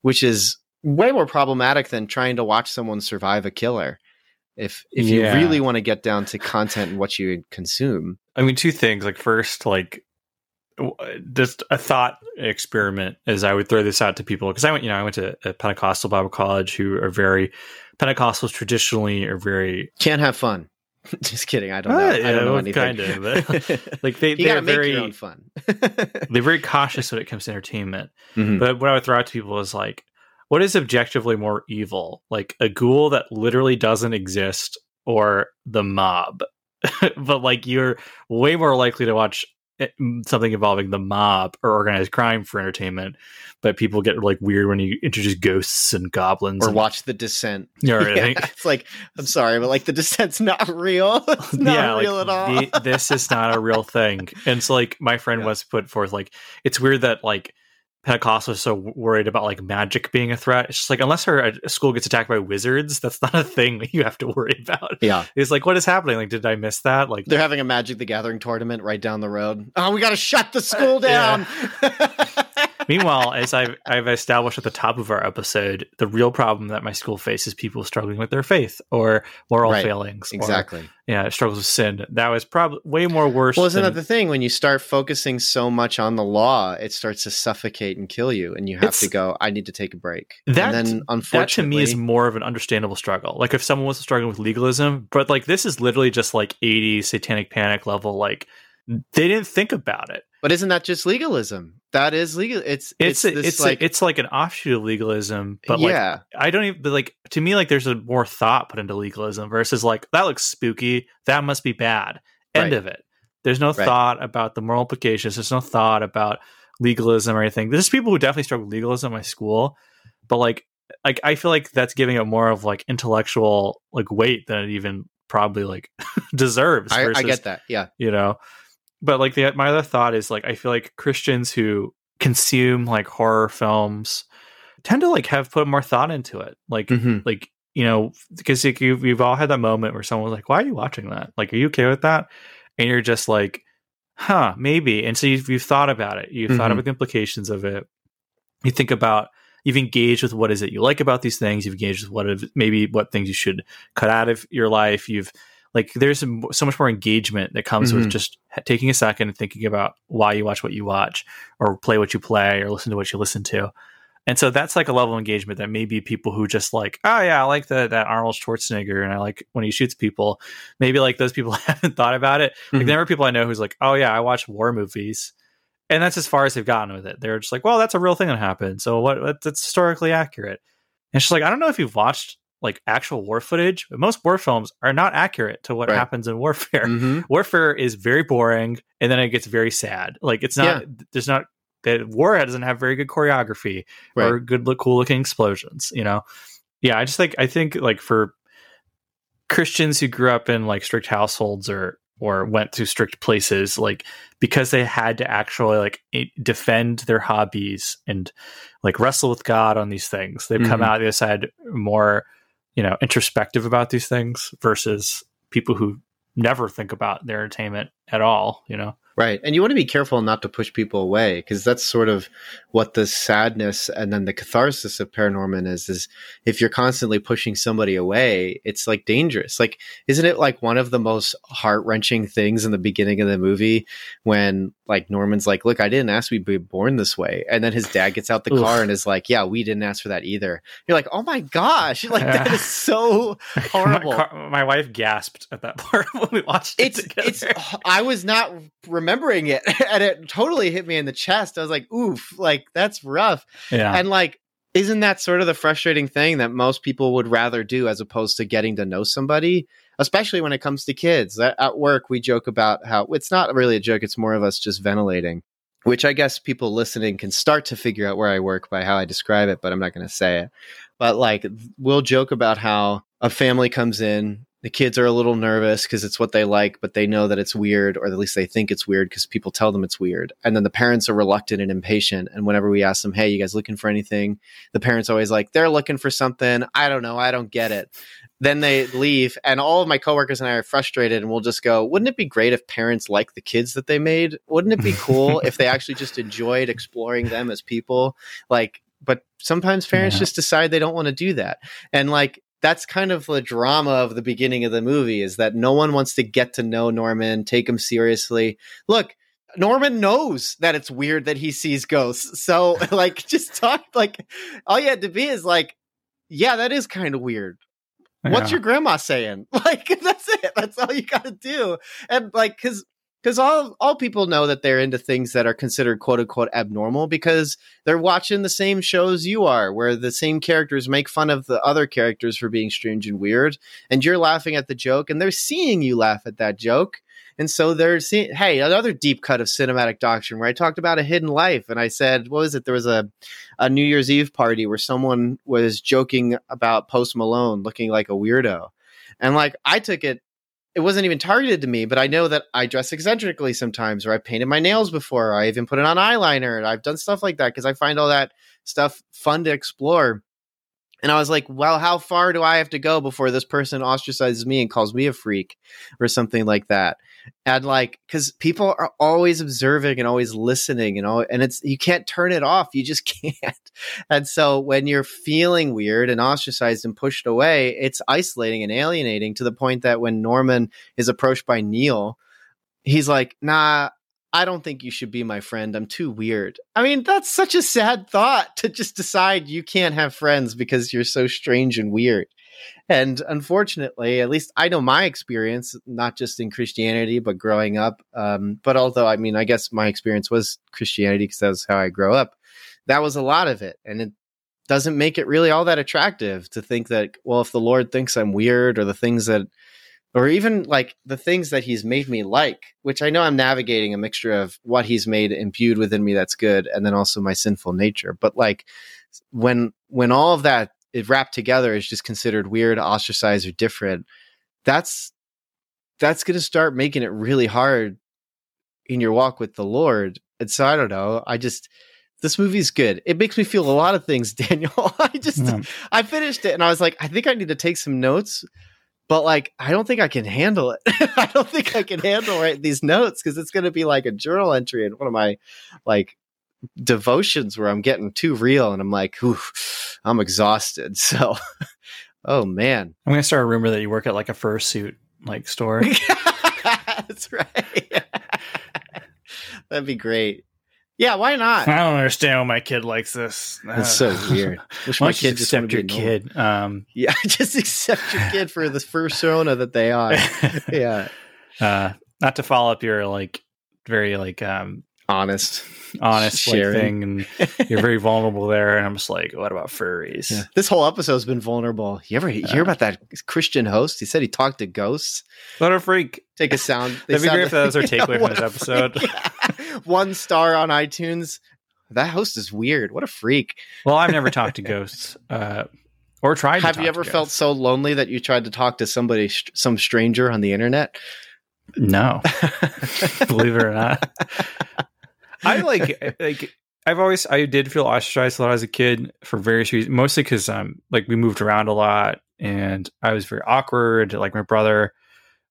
which is way more problematic than trying to watch someone survive a killer. If if Yeah. you really want to get down to content and what you consume. I mean, two things. Like, first, like, just a thought experiment is I would throw this out to people because I went, you know, I went to a Pentecostal Bible college who are very Pentecostals traditionally are very Can't have fun. Just kidding. I don't know. Uh, I yeah, don't know anything. kinda, but, like they gotta they're very fun. they're very cautious when it comes to entertainment. Mhm. But what I would throw out to people is like, what is objectively more evil? Like a ghoul that literally doesn't exist or the mob? but like you're way more likely to watch eh, something involving the mob or organized crime for entertainment. But people get like weird when you introduce ghosts and goblins or and, watch The Descent. Yeah, or Yeah, it's like I'm sorry, but like The Descent's not real. It's not yeah, real like, at all. the- this is not a real thing. And so, like, my friend Yeah. was put forth, like, it's weird that like Pentecostals are so worried about like magic being a threat. It's just like unless her uh, school gets attacked by wizards, that's not a thing that you have to worry about. yeah, It's like, what is happening? Like, did I miss that? Like, they're having a Magic the Gathering tournament right down the road. Oh, we got to shut the school Yeah. meanwhile, as I've I've established at the top of our episode, the real problem that my school faces people struggling with their faith or moral Right. failings, or, exactly. yeah, struggles with sin. That was probably way more worse. Well, isn't than, that the thing? When you start focusing so much on the law, it starts to suffocate and kill you, and you have to go. I need to take a break. That- and then, that to me is more of an understandable struggle. Like if someone was struggling with legalism, but like this is literally just like 80s satanic panic level. Like they didn't think about it. But isn't that just legalism? That is legal. It's It's it's, it's like it's like an offshoot of legalism, but like yeah, I don't even but, like to me like there's a more thought put into legalism versus like that looks spooky, that must be bad. End Right. of it. There's no Right. thought about the moral implications. There's no thought about legalism or anything. There's people who definitely struggle with legalism in my school, but like like I feel like that's giving it more of like intellectual like weight than it even probably like deserves. I, I get that. Yeah, you know but like the my other thought is like i feel like christians who consume like horror films tend to like have put more thought into it like Mhm. like you know because like, you've, you've all had that moment where someone was like why are you watching that like are you okay with that and you're just like, huh, maybe. And so you've, you've thought about it. You've thought Mhm. about the implications of it. You think about, you've engaged with what is it you like about these things. You've engaged with what if, maybe what things you should cut out of your life. You've like, there's so much more engagement that comes Mhm. with just taking a second and thinking about why you watch what you watch or play what you play or listen to what you listen to. And so that's like a level of engagement that maybe people who just like, oh yeah, I like the, that Arnold Schwarzenegger and I like when he shoots people. Maybe like those people haven't thought about it. Like Mhm. there are people I know who's like, oh yeah, I watch war movies, and that's as far as they've gotten with it. They're just like, well, that's a real thing that happened. So what? what- That's historically accurate. And she's like, I don't know if you've watched like actual war footage, but most war films are not accurate to what Right. happens in warfare. Mhm. Warfare is very boring, and then it gets very sad. Like it's not. There's not. That war doesn't have very good choreography or good look cool looking explosions you know yeah i just think i think like for christians who grew up in like strict households or or went to strict places like because they had to actually like defend their hobbies and like wrestle with god on these things they've come Mhm. out the other side more you know introspective about these things versus people who never think about their entertainment at all you know Right. And you want to be careful not to push people away because that's sort of what the sadness and then the catharsis of Paranorman is is if you're constantly pushing somebody away, it's like dangerous. Like isn't it like one of the most heart-wrenching things in the beginning of the movie when like Norman's like, "Look, I didn't ask to be born this way." And then his dad gets out the Oof. car and is like, "Yeah, we didn't ask for that either." You're like, "Oh my gosh." Like that Yeah. is so horrible. my, my wife gasped at that part when we watched it it's together. it's i was not remembering it and it totally hit me in the chest. I was like oof like that's rough. Yeah. And like isn't that sort of the frustrating thing that most people would rather do as opposed to getting to know somebody especially when it comes to kids? At, at work we joke about how it's not really a joke it's more of us just ventilating which i guess people listening can start to figure out where i work by how i describe it but i'm not going to say it. But like we'll joke about how a family comes in the kids are a little nervous because it's what they like but they know that it's weird or at least they think it's weird because people tell them it's weird. And then the parents are reluctant and impatient and whenever we ask them hey you guys looking for anything? the parents always like they're looking for something. I don't know. I don't get it. Then they leave and all of my coworkers and i are frustrated and we'll just go wouldn't it be great if parents like the kids that they made? Wouldn't it be cool if they actually just enjoyed exploring them as people? Like but sometimes parents Yeah. just decide they don't want to do that. And like that's kind of the drama of the beginning of the movie is that no one wants to get to know Norman, take him seriously. Look, Norman knows that it's weird that he sees ghosts. So like just talk like all you had to be is like, yeah, that is kind of weird. What's Yeah. your grandma saying? Like that's it. That's all you got to do. And like cuz cuz all all people know that they're into things that are considered quote unquote abnormal because they're watching the same shows you are where the same characters make fun of the other characters for being strange and weird and you're laughing at the joke and they're seeing you laugh at that joke. And so they're seeing, hey, another deep cut of cinematic doctrine where I talked about a hidden life. And I said, what was it? There was a, a New Year's Eve party where someone was joking about Post Malone looking like a weirdo. And like, I took it, it wasn't even targeted to me, but I know that I dress eccentrically sometimes, or I painted my nails before, or I even put it on eyeliner. And I've done stuff like that because I find all that stuff fun to explore. And I was like, well, how far do I have to go before this person ostracizes me and calls me a freak or something like that? And like, because people are always observing and always listening, and all, and it's you can't turn it off. You just can't. And so when you're feeling weird and ostracized and pushed away, it's isolating and alienating to the point that when Norman is approached by Neil, he's like, "Nah, I don't think you should be my friend. I'm too weird." I mean, that's such a sad thought to just decide you can't have friends because you're so strange and weird. And unfortunately, at least I know my experience, not just in Christianity, but growing up. Um, but although, I mean, I guess my experience was Christianity because that was how I grew up. That was a lot of it. And it doesn't make it really all that attractive to think that, well, if the Lord thinks I'm weird or the things that, or even like the things that he's made me like, which I know I'm navigating a mixture of what he's made imbued within me that's good and then also my sinful nature. But like when, when all of that is wrapped together is just considered weird, ostracized, or different, that's that's going to start making it really hard in your walk with the Lord. And so I don't know. I just this movie's good. It makes me feel a lot of things, Daniel. I just Yeah. I finished it and I was like, I think I need to take some notes but like I don't think I can handle it. I don't think I can handle writing these notes because it's going to be like a journal entry in one of my like devotions where I'm getting too real and I'm like, Ooh, I'm exhausted. So, oh man, I'm gonna start a rumor that you work at like a fursuit like store. that's right. That'd be great. Yeah, why not? I don't understand why my kid likes this. That's so weird. Wish Why my you kid just accept wanted your normal. kid? Um, Yeah, just accept your kid for the persona that they are. Yeah, uh, not to follow up your like very like um honest. honest like, Sharing. thing, and you're very vulnerable there. And I'm just like, what about furries? Yeah. This whole episode's been vulnerable. You ever hear Yeah. about that Christian host? He said he talked to ghosts. What a freak! Take a sound. they That'd be great sound- if that was our takeaway from this episode. freak. Yeah. One star on iTunes. That host is weird. What a freak. Well, I've never talked to ghosts, uh, or tried. to Have you ever felt so lonely that you tried to talk to somebody, some stranger on the internet? No, believe it or not. I like like I've always I did feel ostracized a lot as a kid for various reasons, mostly because um like we moved around a lot and I was very awkward. Like my brother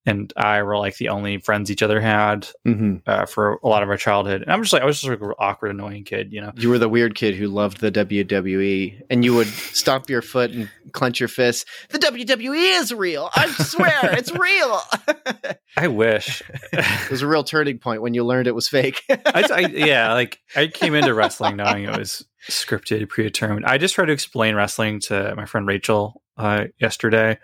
and I were like the only friends each other had hmm uh, for a lot of our childhood. And I'm just like I was just like an awkward, annoying kid, you know. You were the weird kid who loved the WWE, and you would stomp your foot and clench your fist. The WWE is real. I swear, it's real. I wish. it was a real turning point when you learned it was fake. I, I, yeah, like I came into wrestling knowing it was scripted, predetermined. I just tried to explain wrestling to my friend Rachel uh, yesterday,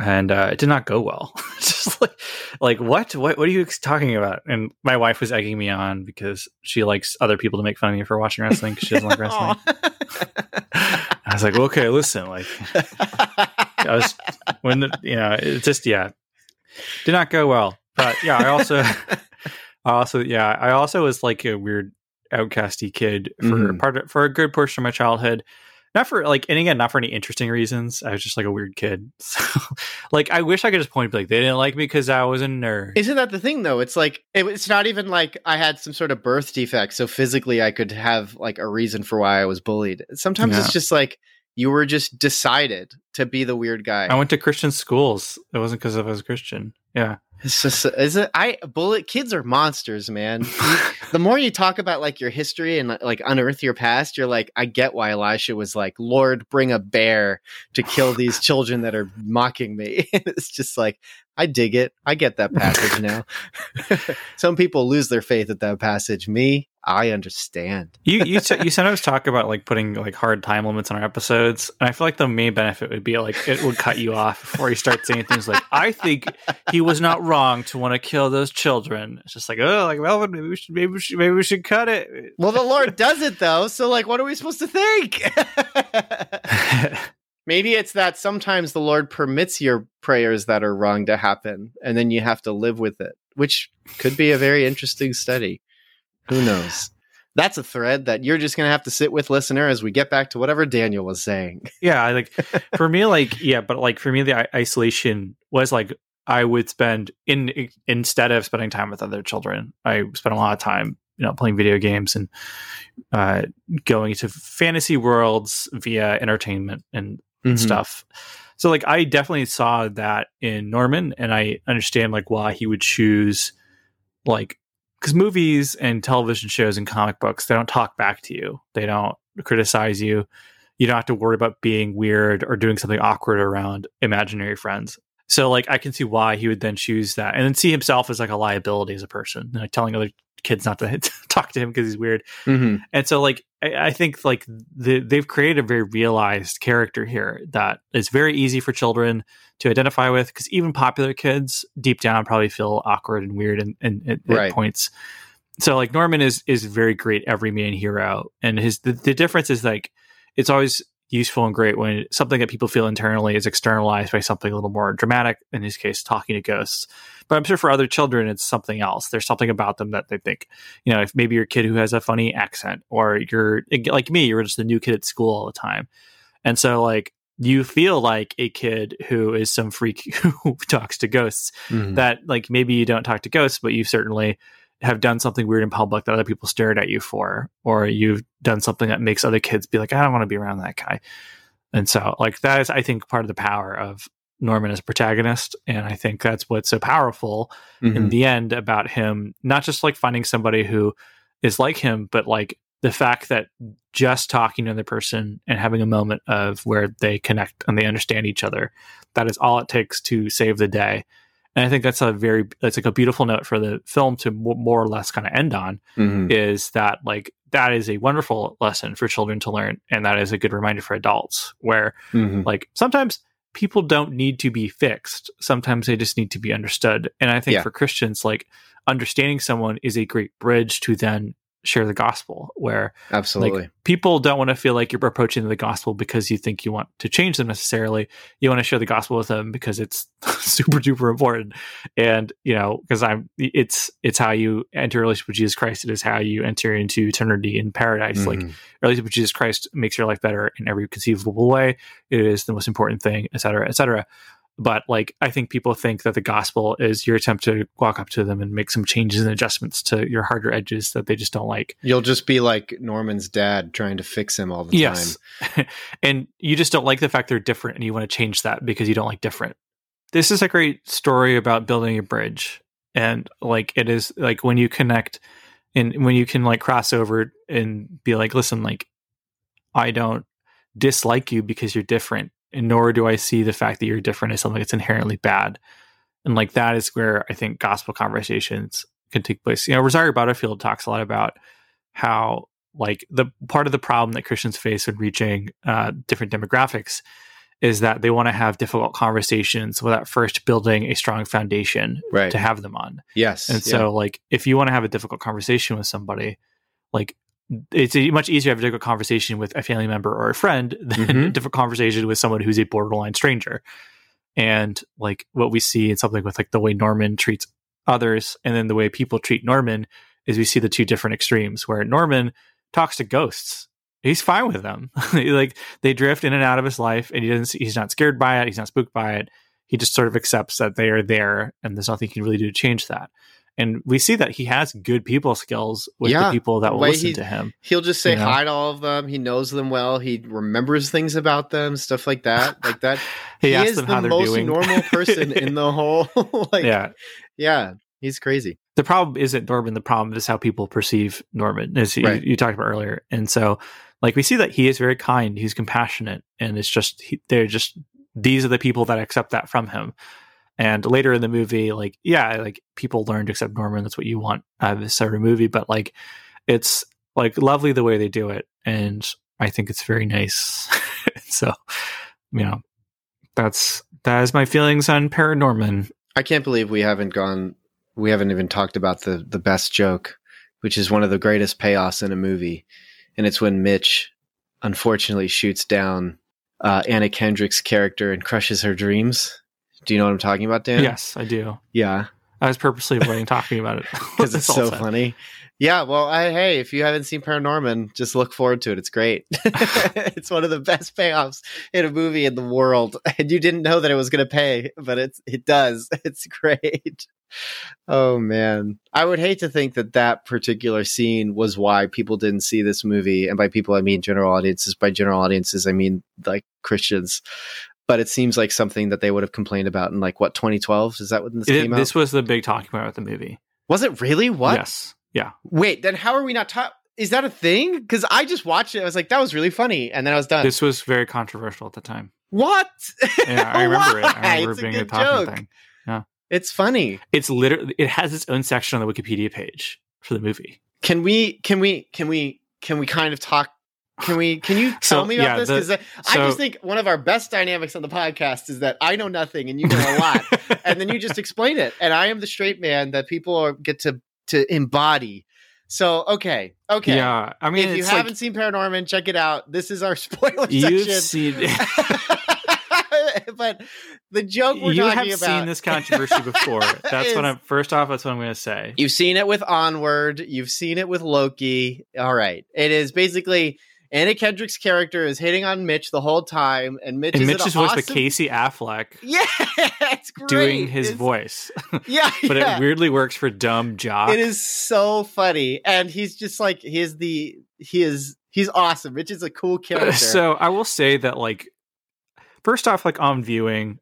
and uh, it did not go well. just like, like what? What? What are you talking about? And my wife was egging me on because she likes other people to make fun of me for watching wrestling because she doesn't like wrestling. I was like, okay, listen, like I was when the, you know it just yeah did not go well. But yeah, I also I also yeah I also was like a weird outcasty kid for Mhm. part of, for a good portion of my childhood. Not for like, and again, not for any interesting reasons. I was just like a weird kid. So, like, I wish I could just point like, they didn't like me because I was a nerd. Isn't that the thing though? It's like it, it's not even like I had some sort of birth defect, so physically I could have like a reason for why I was bullied. Sometimes Yeah. it's just like you were just decided to be the weird guy. I went to Christian schools. It wasn't because I was Christian. Yeah. It's just is it I bullet kids are monsters, man. The more you talk about like your history and like unearth your past, you're like, I get why Elisha was like, Lord, bring a bear to kill these children that are mocking me. it's just like I dig it. I get that passage now. Some people lose their faith at that passage. Me, I understand. You you t- you sometimes talk about like putting like hard time limits on our episodes, and I feel like the main benefit would be like it would cut you off before you start saying things like, "I think he was not wrong to want to kill those children." It's just like, oh, like Melvin, maybe we should maybe we should, maybe we should cut it. Well, the Lord does it though. So like, what are we supposed to think? Maybe it's that sometimes the Lord permits your prayers that are wrong to happen, and then you have to live with it, which could be a very interesting study. Who knows? That's a thread that you're just going to have to sit with, listener, as we get back to whatever Daniel was saying. yeah, like for me, like yeah, but like for me, the isolation was like I would spend in instead of spending time with other children, I spent a lot of time, you know, playing video games and uh, going to fantasy worlds via entertainment and Mhm. stuff. So like I definitely saw that in Norman and I understand like why he would choose like cuz movies and television shows and comic books they don't talk back to you. They don't criticize you. You don't have to worry about being weird or doing something awkward around imaginary friends. So like I can see why he would then choose that and then see himself as like a liability as a person, like telling other kids not to talk to him because he's weird. Mhm. And so, like, I, I think like the, they've created a very realized character here that is very easy for children to identify with because even popular kids deep down probably feel awkward and weird and, and, at- at points. So like Norman is is very great everyman hero, and his the, the difference is like it's always useful and great when something that people feel internally is externalized by something a little more dramatic. In his case, talking to ghosts. But I'm sure for other children, it's something else. There's something about them that they think, you know, if maybe you're a kid who has a funny accent, or you're like me, you're just a new kid at school all the time, and so like you feel like a kid who is some freak who talks to ghosts Mhm. that like maybe you don't talk to ghosts, but you certainly have done something weird in public that other people stared at you for, or you've done something that makes other kids be like, I don't want to be around that guy. And so, like, that is, I think, part of the power of Norman as a protagonist, and I think that's what's so powerful in Mhm. the end about him not just like finding somebody who is like him but like the fact that just talking to the person and having a moment of where they connect and they understand each other that is all it takes to save the day and i think that's a very that's like a beautiful note for the film to mo- more or less kind of end on Mhm. is that like that is a wonderful lesson for children to learn and that is a good reminder for adults where Mhm. like sometimes people don't need to be fixed sometimes they just need to be understood and i think Yeah. for christians like understanding someone is a great bridge to then share the gospel where Absolutely. like people don't want to feel like you're approaching the gospel because you think you want to change them necessarily you want to share the gospel with them because it's super duper important and you know because i'm it's it's how you enter a relationship with jesus christ it is how you enter into eternity in paradise like Mhm. relationship with Jesus Christ makes your life better in every conceivable way. It is the most important thing, etc cetera, et cetera. But like, I think people think that the gospel is your attempt to walk up to them and make some changes and adjustments to your harder edges that they just don't like. You'll just be like Norman's dad trying to fix him all the time. Yes. and you just don't like the fact they're different and you want to change that because you don't like different. This is a great story about building a bridge. And like it is like when you connect and when you can like cross over and be like, listen, like I don't dislike you because you're different, and nor do I see the fact that you're different as something that's inherently bad. And like that is where I think gospel conversations can take place. You know, Rosario Butterfield talks a lot about how like the part of the problem that Christians face in reaching uh, different demographics is that they want to have difficult conversations without first building a strong foundation Right. to have them on. Yes. And yeah. so, like, if you want to have a difficult conversation with somebody, like, it's a much easier to have a difficult conversation with a family member or a friend than a Mhm. difficult conversation with someone who's a borderline stranger. And like what we see in something with like the way Norman treats others and then the way people treat Norman is we see the two different extremes where Norman talks to ghosts. He's fine with them. like they drift in and out of his life and he doesn't he's not scared by it, he's not spooked by it. He just sort of accepts that they are there and there's nothing he can really do to change that. And we see that he has good people skills with Yeah, the people that will listen he- to him. He'll just say You know? hi to all of them. He knows them well. He remembers things about them, stuff like that. Like that. He, he is them the they're most doing. normal person in the whole. like, yeah, yeah. he's crazy. the problem isn't Norman. The problem is how people perceive Norman, as you, Right. you talked about earlier. And so, like, we see that he is very kind, he's compassionate, and it's just he, they're just these are the people that accept that from him. And later in the movie, like, yeah, like people learn to accept Norman. That's what you want out of this sort of movie. But like, it's like lovely the way they do it, and I think it's very nice. so, you know, that's that is my feelings on Paranorman. I can't believe we haven't gone. We haven't even talked about the the best joke, which is one of the greatest payoffs in a movie, and it's when Mitch, unfortunately, shoots down uh, Anna Kendrick's character and crushes her dreams. Do you know what I'm talking about, Dan? Yes, I do. Yeah, I was purposely avoiding talking about it because it's so funny. Yeah, well, I, hey, if you haven't seen Paranorman, just look forward to it. It's great. it's one of the best payoffs in a movie in the world, and you didn't know that it was going to pay, but it's it does. It's great. Oh man, I would hate to think that that particular scene was why people didn't see this movie, and by people I mean general audiences. By general audiences, I mean like Christians. But it seems like something that they would have complained about in like what 2012 is that when this It- came this was the big talking about the movie. Was it really? What? Yes. Yeah. Wait, then how are we not talking? Is that a thing? Because I just watched it. I was like, that was really funny, and then I was done. This was very controversial at the time. what? Yeah, I remember it. I remember it's it being a a talking joke. thing. Yeah, it's funny. It's literally it has its own section on the Wikipedia page for the movie. Can we? Can we? Can we? Can we kind of talk? Can we? Can you tell So, me about yeah, this? Because I just think one of our best dynamics on the podcast is that I know nothing and you know a lot, and then you just explain it, and I am the straight man that people are, get to to embody. So okay, okay. Yeah. I mean if you haven't like seen Paranorman, check it out. This is our spoiler you've section. seen but the joke we're you have talking about seen this controversy before. That's is- what I'm first off, that's what I'm gonna say. You've seen it with Onward. You've seen it with Loki. All right. It is basically Anna Kendrick's character is hitting on Mitch the whole time, and Mitch And is Mitch is voiced by Casey Affleck Yeah, it's great. doing his It's- voice. Yeah, but yeah. it weirdly works for dumb jock. It is so funny, and he's just like he is the he is he's awesome. Mitch is a cool character. So I will say that like first off, like on viewing,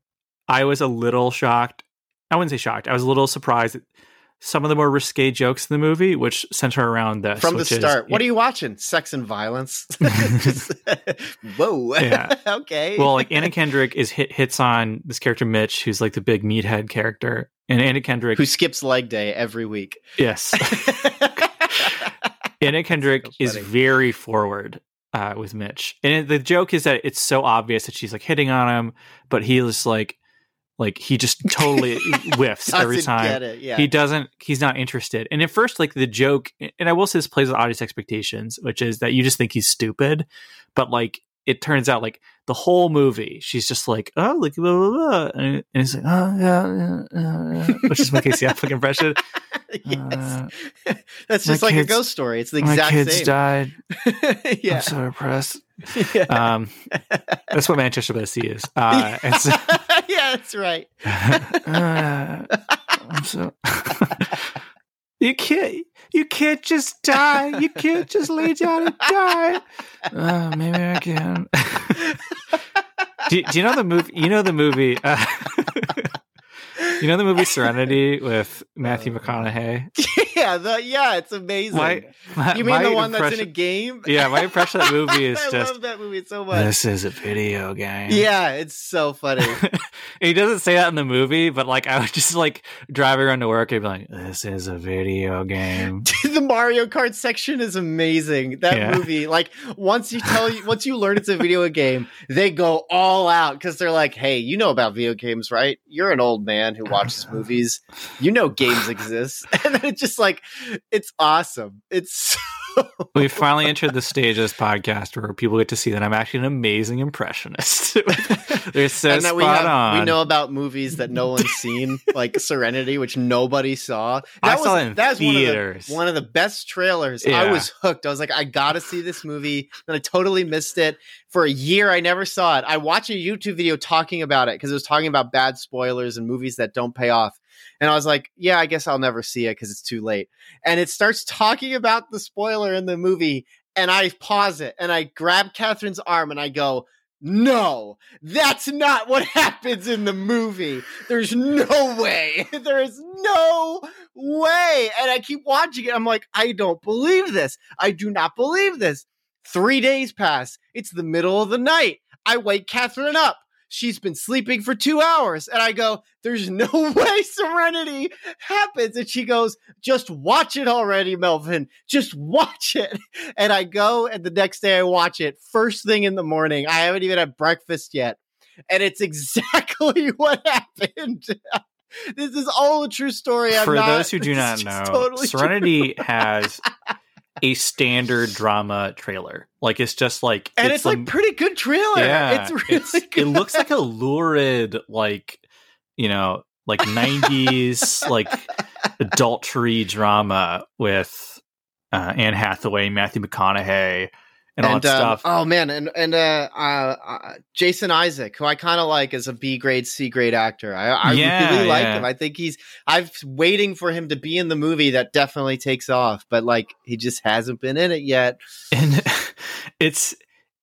I was a little shocked. I wouldn't say shocked. I was a little surprised some of the more risque jokes in the movie, which center around this From the is- start, what are you watching? Sex and violence. Just- whoa. Yeah. okay. well, like Anna Kendrick is hit hits on this character Mitch, who's like the big meathead character, and Anna Kendrick, who skips leg day every week. yes, Anna Kendrick So is very forward uh, with Mitch, and the joke is that it's so obvious that she's like hitting on him, but he is like, like he just totally whiffs every time. Get it. Yeah. He doesn't. He's not interested. And at first, like the joke, and I will say this plays with audience expectations, which is that you just think he's stupid, but like it turns out, like the whole movie, she's just like, oh, like blah blah blah, and, and it's like, oh yeah, yeah, yeah, yeah," which is my Casey Affleck impression. yes. Uh, That's just like kids- a ghost story. It's the exact my kids same. died. yeah. I'm so depressed. yeah. Um, that's what Manchester by the Sea is. Uh, so, that's right. uh, I'm so. you can't. You can't just die. You can't just lay down and die. Uh, maybe I can. do, do you know the movie? You know the movie. Uh, you know the movie Serenity with Matthew uh, McConaughey. yeah, the, yeah, it's amazing. My, my- you mean the one that's in a game? Yeah, my impression of that movie is I just love that movie so much. this is a video game. Yeah, it's so funny. he doesn't say that in the movie, but like I would just like driving around to work and be like, "This is a video game." the Mario Kart section is amazing. That Yeah. movie, like once you tell you, once you learn it's a video game, they go all out because they're like, "Hey, you know about video games, right? You're an old man who watches movies. You know games exist." And then it's just like, it's awesome. It's we finally entered the stage of this podcast where people get to see that I'm actually an amazing impressionist. They're so and spot we have on. we know about movies that no one's seen, like Serenity, which nobody saw. I That saw was it in that was one of the- theaters. One of, the, best trailers. I was hooked. I was like, I gotta see this movie. And I totally missed it. For a year, I never saw it. I watched a YouTube video talking about it because it was talking about bad spoilers and movies that don't pay off. And I was like, yeah, I guess I'll never see it because it's too late. And it starts talking about the spoiler in the movie, and I pause it and I grab Catherine's arm and I go, no, that's not what happens in the movie. There's no way. There is no way. And I keep watching it. I'm like, I don't believe this. I do not believe this. Three days pass. It's the middle of the night. I wake Catherine up. She's been sleeping for two hours. And I go, There's no way Serenity happens. And she goes, Just watch it already, Melvin. Just watch it. And I go, and the next day I watch it first thing in the morning. I haven't even had breakfast yet. And it's exactly what happened. this is all a true story. I'm For not- those who do not know, totally. Serenity has a standard drama trailer. Like it's just like and it's, a- like pretty good trailer. yeah, it's really it's- good. it looks like a lurid like you know like 90s like adultery drama with uh, Anne Hathaway, Matthew McConaughey, and, and um, stuff. oh man, and and uh, uh, uh, Jason Isaac, who I kind of like as a B grade, C grade actor. I, I Yeah, really like yeah. him. I think he's. I've waiting for him to be in the movie that definitely takes off, but like he just hasn't been in it yet. and it's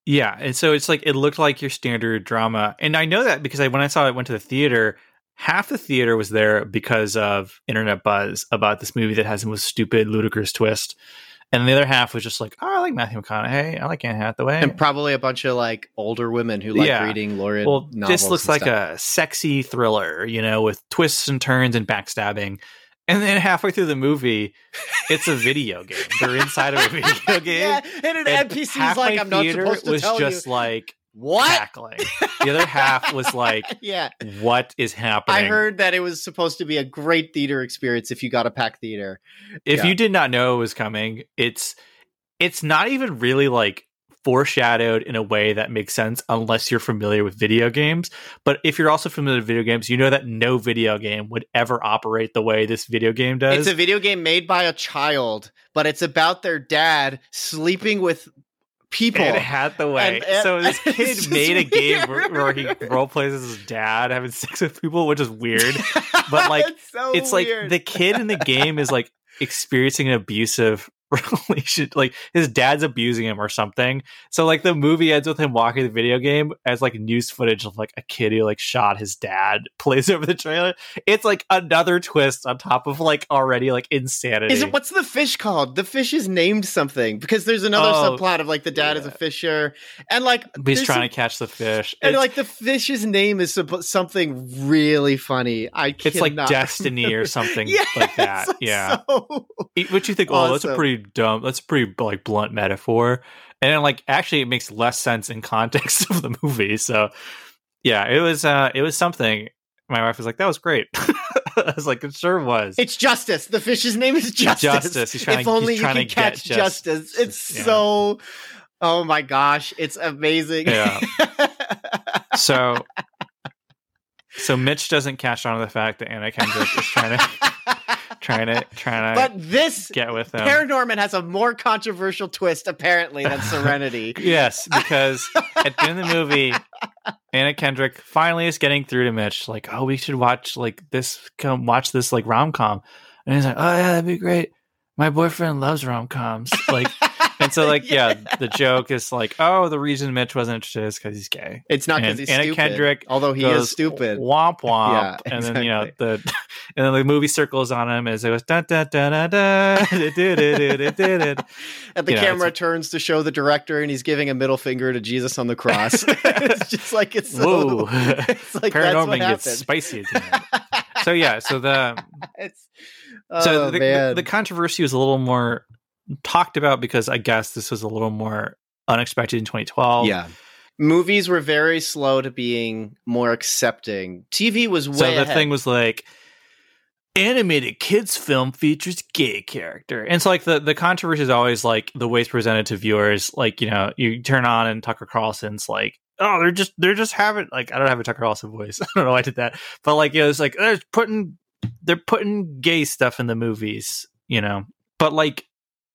yeah and so it's like it looked like your standard drama and i know that because I, when i saw it went to the theater half the theater was there because of internet buzz about this movie that has the most stupid ludicrous twist and the other half was just like oh i like matthew mcconaughey i like anne hathaway And probably a bunch of like older women who like Yeah. reading lurid. well this looks like stuff. a sexy thriller you know with twists and turns and backstabbing and then halfway through the movie it's a video game they're inside of a video game yeah, and an NPC's half like, I'm not supposed to was tell just you like what. The other half was like, yeah, "What is happening?" I heard that it was supposed to be a great theater experience if you got a packed theater. if yeah. you did not know it was coming, it's it's not even really like foreshadowed in a way that makes sense unless you're familiar with video games. But if you're also familiar with video games, you know that no video game would ever operate the way this video game does. It's a video game made by a child, but it's about their dad sleeping with people. Anne Hathaway. And- and- so this kid made a game where, where he role plays as his dad having sex with people, which is weird. but, like, it's, so it's like the kid in the game is like experiencing an abusive relation like his dad's abusing him or something. So like the movie ends with him walking the video game as like news footage of like a kid who like shot his dad plays over the trailer. It's like another twist on top of like already like insanity. Is it what's the fish called? The fish is named something because there's another Oh, subplot of like the dad is a fisher. And like he's trying some- to catch the fish. and It's- like the fish's name is something really funny. I it's like destiny or something Yes, like that. Yeah. so- Which you think, oh, that's a Awesome. Pretty dumb, that's a pretty like blunt metaphor, and then like actually it makes less sense in context of the movie. So yeah, it was uh it was something. My wife was like, "That was great." I was like, "It sure was." It's justice. The fish's name is justice. Justice. He's trying if to- only you can catch justice. justice. It's Yeah. so. Oh my gosh! It's amazing. Yeah. so so Mitch doesn't catch on to the fact that Anna Kendrick is trying to trying to trying to but this get with him. Paranorman has a more controversial twist, apparently, than Serenity. Yes, because at the end of the movie, Anna Kendrick finally is getting through to Mitch, like, oh, we should watch like this, come watch this like rom com, and he's like, oh yeah, that'd be great. My boyfriend loves rom coms, like, and so like yeah. yeah. the joke is like, oh, the reason Mitch wasn't interested is because he's gay. It's not because he's Anna stupid. Kendrick, although he goes, is stupid. Womp womp, yeah, and then you know the and then the movie circles on him as it goes da da da da da did it it did it. And the you camera know, turns to show the director, and he's giving a middle finger to Jesus on the cross. it's just like it's so, Whoa. it's like Paranorman gets spicy again. so yeah, so the. It's, so oh, the, the, the, controversy was a little more talked about because I guess this was a little more unexpected in 2012. yeah. Movies were very slow to being more accepting. TV was way So the ahead. thing was like animated kids film features gay character. And so like the the controversy is always like the way it's presented to viewers like, you know, you turn on and Tucker Carlson's like Oh, they're just they're just having like I don't have a Tucker Carlson voice. I don't know why I did that. But like you know, it's like they're putting they're putting gay stuff in the movies, you know. But like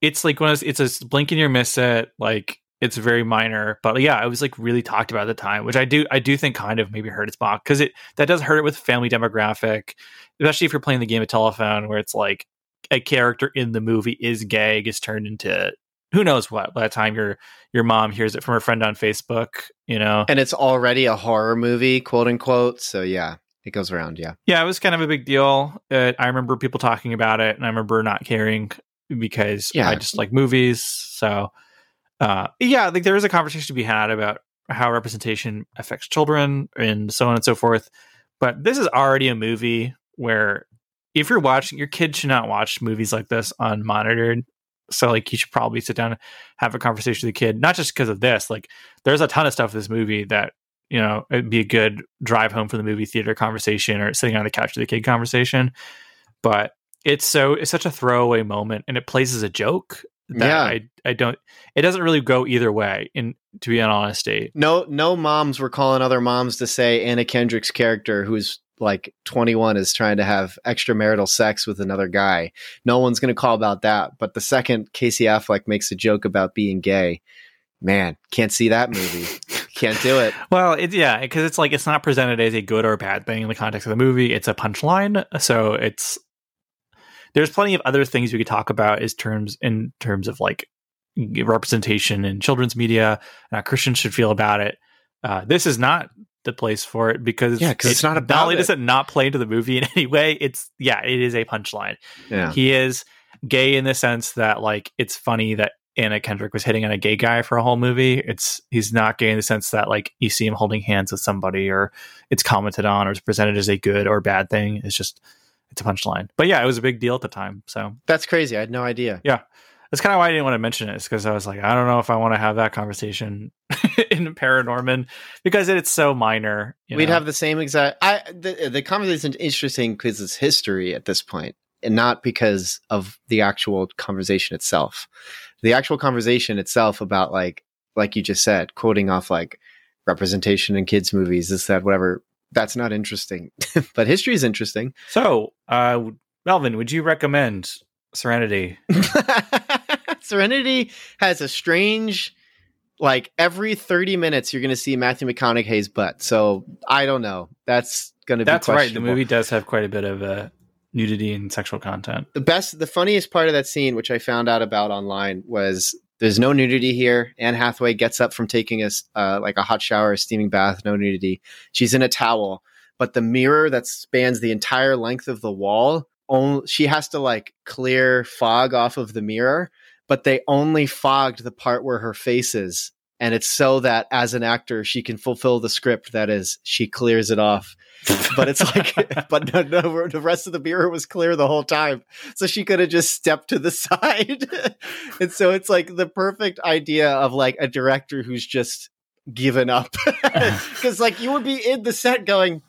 it's like when it's, it's a blink and you miss it, like it's very minor. But yeah, it was like really talked about at the time, which I do I do think kind of maybe hurt its mock because it that does hurt it with family demographic, especially if you're playing the game of telephone where it's like a character in the movie is gay gets turned into who knows what by the time your your mom hears it from her friend on Facebook, you know. and it's already a horror movie, quote unquote. So yeah, it goes around. Yeah. Yeah, it was kind of a big deal. Uh, I remember people talking about it, and I remember not caring because Yeah. I just like movies. So, uh, yeah, like there is a conversation to be had about how representation affects children and so on and so forth. But this is already a movie where if you're watching, your kid should not watch movies like this unmonitored. So, like, you should probably sit down and have a conversation with the kid, not just because of this. Like, there's a ton of stuff in this movie that you know, it'd be a good drive home from the movie theater conversation or sitting on the couch with the kid conversation. But it's so it's such a throwaway moment and it plays as a joke that Yeah. I I don't it doesn't really go either way in to be an honesty. No, no moms were calling other moms to say Anna Kendrick's character, who's like 21, is trying to have extramarital sex with another guy. No one's going to call about that. But the second Casey Affleck makes a joke about being gay, man, can't see that movie. can't do it. Well, it, yeah, because it's like it's not presented as a good or bad thing in the context of the movie. It's a punchline, so it's there's plenty of other things we could talk about is terms in terms of like representation in children's media and how Christians should feel about it. Uh, this is not the place for it because Yeah, 'cause it's not about not only it. does it not play into the movie in any way. It's yeah, it is a punchline. Yeah. He is gay in the sense that like it's funny that Anna Kendrick was hitting on a gay guy for a whole movie. It's he's not gay in the sense that like you see him holding hands with somebody or it's commented on or it's presented as a good or bad thing. It's just it's a punchline. But yeah, it was a big deal at the time. So That's crazy. I had no idea. Yeah. That's kind of why I didn't want to mention it. Is because I was like, I don't know if I want to have that conversation in Paranorman because it's so minor. you We'd know? have the same exact. I the the conversation is interesting because it's history at this point, and not because of the actual conversation itself. The actual conversation itself about like like you just said, quoting off like representation in kids' movies, this that whatever. That's not interesting, but history is interesting. So, uh, Melvin, would you recommend Serenity? Serenity has a strange. Like every 30 minutes, you're going to see Matthew McConaughey's butt. So I don't know. That's going to be That's right. The movie does have quite a bit of uh, nudity and sexual content. The best, the funniest part of that scene, which I found out about online, was there's no nudity here. Anne Hathaway gets up from taking a uh, like a hot shower, a steaming bath, no nudity. She's in a towel, but the mirror that spans the entire length of the wall, only, she has to like clear fog off of the mirror, but they only fogged the part where her face is. And it's so that as an actor, she can fulfill the script that is, she clears it off. But it's like, but no, no, the rest of the mirror was clear the whole time. So she could have just stepped to the side. and so it's like the perfect idea of like a director who's just given up. Cause like you would be in the set going,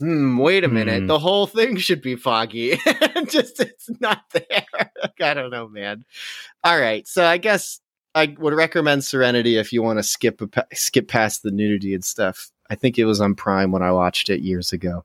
hmm, wait a minute, Hmm. the whole thing should be foggy. just it's not there. I don't know, man. All right. So I guess I would recommend Serenity if you want to skip a, skip past the nudity and stuff. I think it was on Prime when I watched it years ago.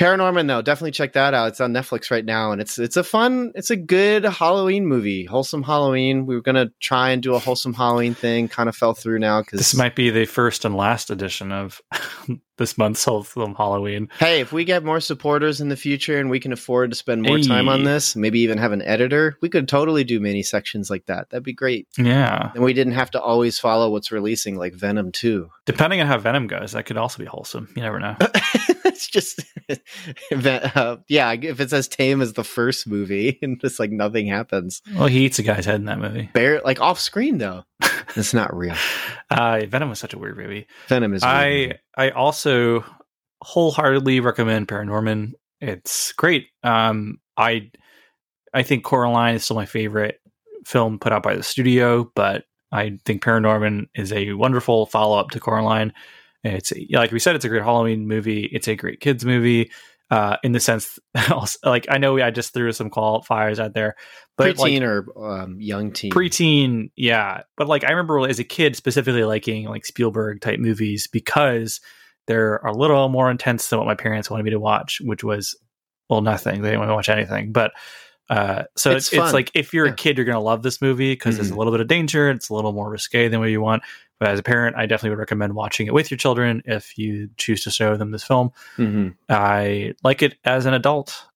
Paranorman though, definitely check that out. It's on Netflix right now, and it's it's a fun, it's a good Halloween movie, wholesome Halloween. We were gonna try and do a wholesome Halloween thing, kind of fell through now because This might be the first and last edition of this month's Wholesome Halloween. Hey, if we get more supporters in the future and we can afford to spend more time on this, maybe even have an editor, we could totally do mini sections like that. That'd be great. Yeah. And we didn't have to always follow what's releasing, like Venom 2. Depending on how Venom goes, that could also be wholesome. You never know. it's just, uh, yeah, if it's as tame as the first movie and just like nothing happens. Well, he eats a guy's head in that movie. Bare, like off screen though. It's not real. Uh, Venom was such a weird movie. Venom is I. I also wholeheartedly recommend Paranorman. It's great. Um, I I think Coraline is still my favorite film put out by the studio, but I think Paranorman is a wonderful follow up to Coraline. It's like we said, it's a great Halloween movie. It's a great kids movie. Uh, in the sense, also, like I know I just threw some qualifiers out there, but like, preteen or um, young teen. preteen yeah but like i remember as a kid specifically liking like spielberg type movies because they're a little more intense than what my parents wanted me to watch which was well nothing they didn't want to watch anything but uh so It's it's, it's, like if you're Yeah. a kid you're gonna love this movie because there's a little bit of danger it's a little more risque than what you want but as a parent i definitely would recommend watching it with your children if you choose to show them this film Mhm. i like it as an adult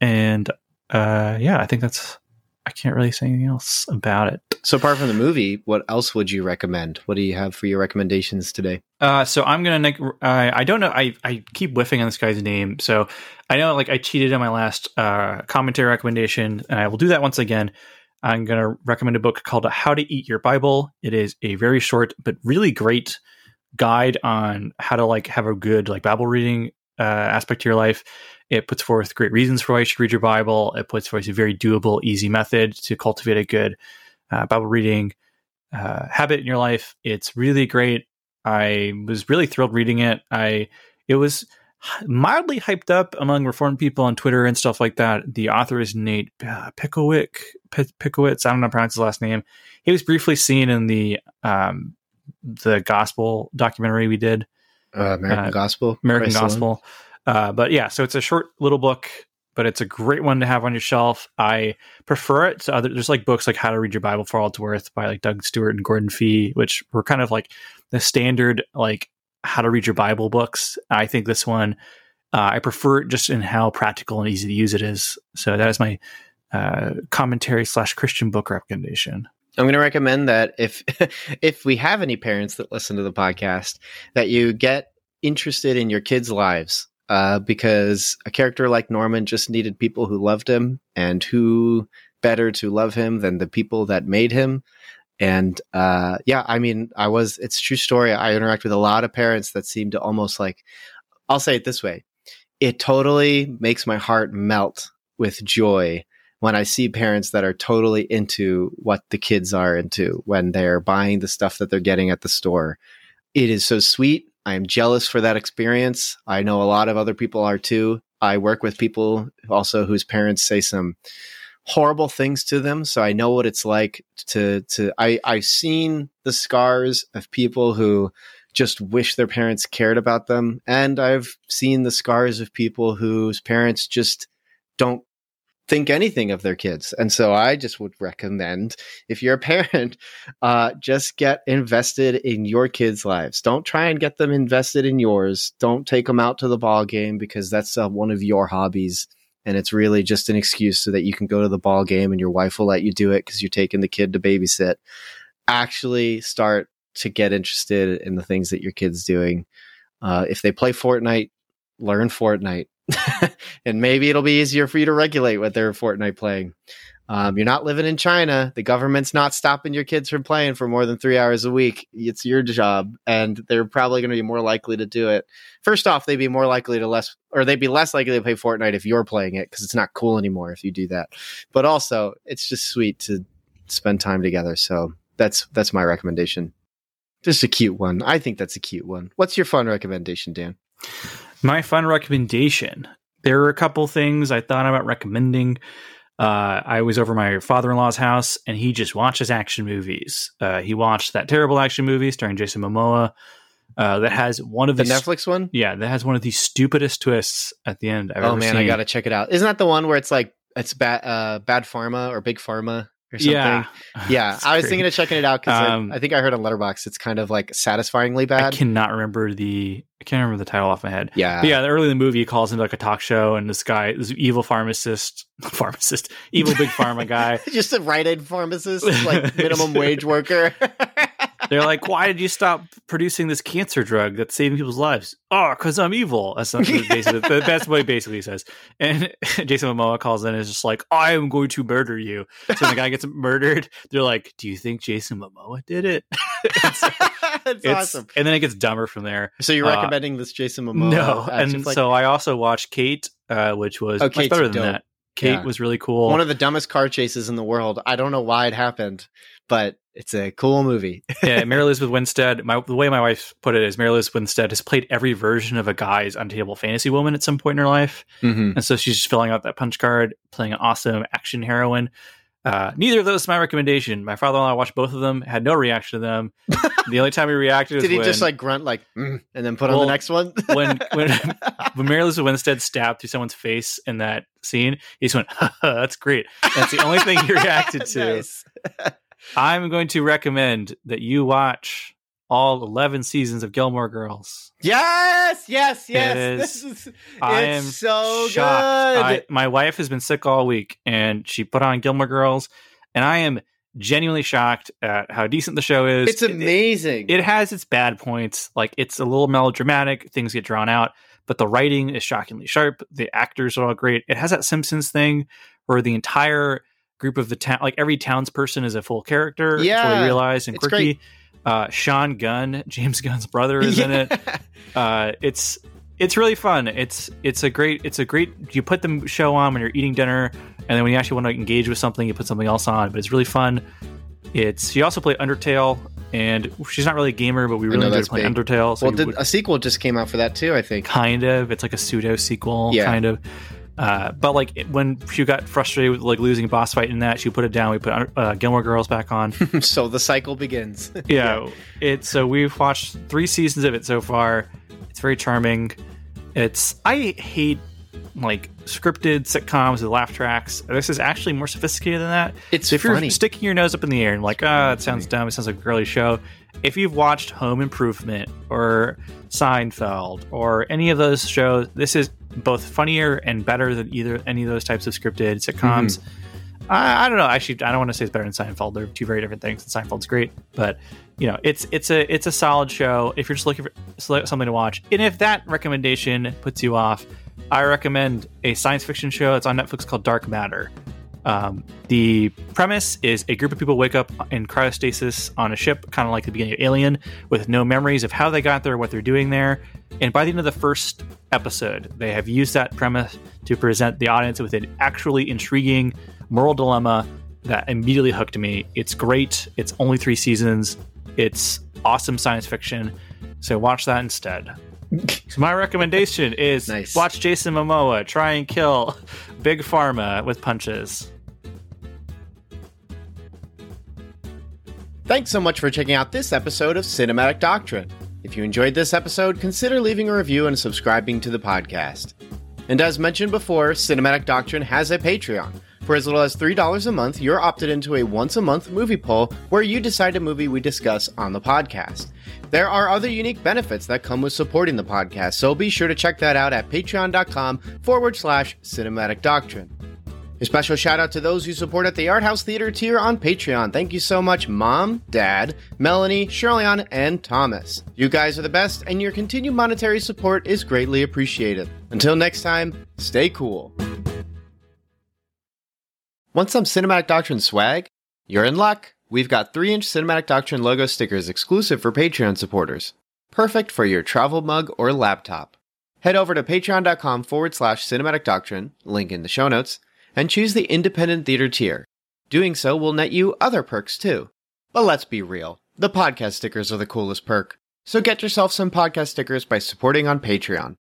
and uh yeah i think that's i can't really say anything else about it So apart from the movie, what else would you recommend? What do you have for your recommendations today? Uh, so I'm gonna. neg- I I don't know. I I keep whiffing on this guy's name. So I know, like, I cheated on my last uh, commentary recommendation, and I will do that once again. I'm gonna recommend a book called "How to Eat Your Bible." It is a very short but really great guide on how to like have a good like Bible reading uh, aspect to your life. It puts forth great reasons for why you should read your Bible. It puts forth a very doable, easy method to cultivate a good uh, Bible reading uh, habit in your life. It's really great. I was really thrilled reading it. I it was mildly hyped up among reformed people on Twitter and stuff like that. The author is Nate uh, Picklewick. P- Pickowicz. I don't know how to pronounce his last name. He was briefly seen in the um, the gospel documentary we did, Uh, American Uh, Gospel. American Christ. Gospel. Uh, but yeah, so it's a short little book, but it's a great one to have on your shelf. I prefer it to other. There's like books like How to Read Your Bible for All It's Worth by like Doug Stuart and Gordon Fee, which were kind of like the standard like How to Read Your Bible books. I think this one uh, I prefer it just in how practical and easy to use it is. So that is my uh, commentary slash Christian book recommendation. I'm going to recommend that if if we have any parents that listen to the podcast, that you get interested in your kids' lives, uh, because a character like Norman just needed people who loved him, and who better to love him than the people that made him. And uh, yeah, I mean, I was it's true story. I interact with a lot of parents that seem to almost like, I'll say it this way, it totally makes my heart melt with joy when I see parents that are totally into what the kids are into when they're buying the stuff that they're getting at the store. It is so sweet. I am jealous for that experience. I know a lot of other people are too. I work with people also whose parents say some horrible things to them, so I know what it's like to to I I've seen the scars of people who just wish their parents cared about them and I've seen the scars of people whose parents just don't think anything of their kids. And so I just would recommend if you're a parent, uh, just get invested in your kids' lives. Don't try and get them invested in yours. Don't take them out to the ball game because that's uh, one of your hobbies. And it's really just an excuse so that you can go to the ball game and your wife will let you do it because you're taking the kid to babysit. Actually, start to get interested in the things that your kid's doing. Uh, if they play Fortnite, learn Fortnite. and maybe it'll be easier for you to regulate what they're Fortnite playing. Um, you're not living in China. The government's not stopping your kids from playing for more than three hours a week. It's your job, and they're probably going to be more likely to do it. First off, they'd be more likely to less, or they'd be less likely to play Fortnite if you're playing it because it's not cool anymore if you do that. But also, it's just sweet to spend time together. So that's that's my recommendation. Just a cute one. I think that's a cute one. What's your fun recommendation, Dan? My fun recommendation. There are a couple things I thought about recommending. Uh, I was over my father in law's house and he just watches action movies. Uh, he watched that terrible action movie starring Jason Momoa uh, that has one of The these, Netflix one? Yeah, that has one of the stupidest twists at the end I've Oh man, seen. I gotta check it out. Isn't that the one where it's like it's bad, uh, bad pharma or big pharma or something? Yeah, yeah. I was great. thinking of checking it out because Um, I, I think I heard on Letterboxd it's kind of like satisfyingly bad. I cannot remember the. I can't remember the title off my head. yeah, But yeah, early in the movie, he calls into like a talk show, and this guy, this evil pharmacist, pharmacist, evil big pharma guy, just a Aid pharmacist, like minimum wage worker. They're like, "Why did you stop producing this cancer drug that's saving people's lives?" Oh, because I'm evil. That's not basically that's what he basically says. And Jason Momoa calls in and is just like, "I am going to murder you." So the guy gets murdered, they're like, "Do you think Jason Momoa did it?" That's It's- awesome. And then it gets dumber from there. So you're uh, recommending this Jason Momoa? no, and flick? so I also watched Kate, uh, which was Oh, much better than dope. that. Kate Yeah. was really cool. one of the dumbest car chases in the world. I don't know why it happened, but it's a cool movie. yeah, Mary Elizabeth Winstead. My, the way my wife put it is, Mary Elizabeth Winstead has played every version of a guy's untable fantasy woman at some point in her life, Mm-hmm. and so she's just filling out that punch card, playing an awesome action heroine. Uh, neither of those is my recommendation. My father-in-law watched both of them, had no reaction to them. the only time he reacted was Did he when, just like grunt like mm, and then put on the next one? when when when Mary Elizabeth Winstead stabbed through someone's face in that scene. He just went, "That's great." That's the only thing he reacted to. Nice. I'm going to recommend that you watch all 11 seasons of Gilmore Girls. Yes, yes, yes. is- This is it's I am so shocked. good. I, my wife has been sick all week and she put on Gilmore Girls, and I am genuinely shocked at how decent the show is. it's amazing. It, it has its bad points. Like it's a little melodramatic, things get drawn out, but the writing is shockingly sharp. The actors are all great. It has that Simpsons thing where the entire group of the town, like every townsperson, is a full character. Yeah. fully realized and quirky. Uh, Sean Gunn, James Gunn's brother, is in it. Uh, it's it's really fun. It's it's a great it's a great. You put the show on when you're eating dinner, and then when you actually want to engage with something, you put something else on. But it's really fun. It's she also played Undertale, and she's not really a gamer, but we really enjoyed playing big. Undertale. So well, did, would- a sequel just came out for that too. I think. kind of it's like a pseudo sequel, Yeah. kind of. Uh, but like when she got frustrated with like losing a boss fight in that, she put it down. We put uh, Gilmore Girls back on. so the cycle begins. yeah, it. So we've watched three seasons of it so far. It's very charming. It's I hate like scripted sitcoms with laugh tracks. This is actually more sophisticated than that. It's So if you're sticking your nose up in the air and like, ah, it sounds dumb, it sounds like a girly show. If you've watched Home Improvement or Seinfeld or any of those shows, this is both funnier and better than either any of those types of scripted sitcoms. Mm-hmm. I, I don't know. Actually, I don't want to say it's better than Seinfeld. They're two very different things. Seinfeld's great, but you know, it's it's a it's a solid show if you're just looking for something to watch. And if that recommendation puts you off, I recommend a science fiction show. It's on Netflix called Dark Matter. Um, the premise is a group of people wake up in cryostasis on a ship, kind of like the beginning of Alien, with no memories of how they got there, what they're doing there. And by the end of the first episode, they have used that premise to present the audience with an actually intriguing moral dilemma that immediately hooked me. It's great. It's only three seasons. It's awesome science fiction. So watch that instead. So my recommendation is Nice. watch Jason Momoa try and kill Big Pharma with punches. Thanks so much for checking out this episode of Cinematic Doctrine. If you enjoyed this episode, consider leaving a review and subscribing to the podcast. And as mentioned before, Cinematic Doctrine has a Patreon, For as little as $3 a month, you're opted into a once a month movie poll where you decide a movie we discuss on the podcast. There are other unique benefits that come with supporting the podcast, so be sure to check that out at patreon.com forward slash cinematic doctrine. A special shout out to those who support at the Art House Theater tier on Patreon. Thank you so much, Mom, Dad, Melanie, Shirleyan, and Thomas. You guys are the best, and your continued monetary support is greatly appreciated. Until next time, stay cool. Want some Cinematic Doctrine swag? You're in luck. We've got 3 inch Cinematic Doctrine logo stickers exclusive for Patreon supporters. Perfect for your travel mug or laptop. Head over to patreon.com forward slash cinematic doctrine, link in the show notes, and choose the independent theater tier. Doing so will net you other perks too. But let's be real, the podcast stickers are the coolest perk. So get yourself some podcast stickers by supporting on Patreon.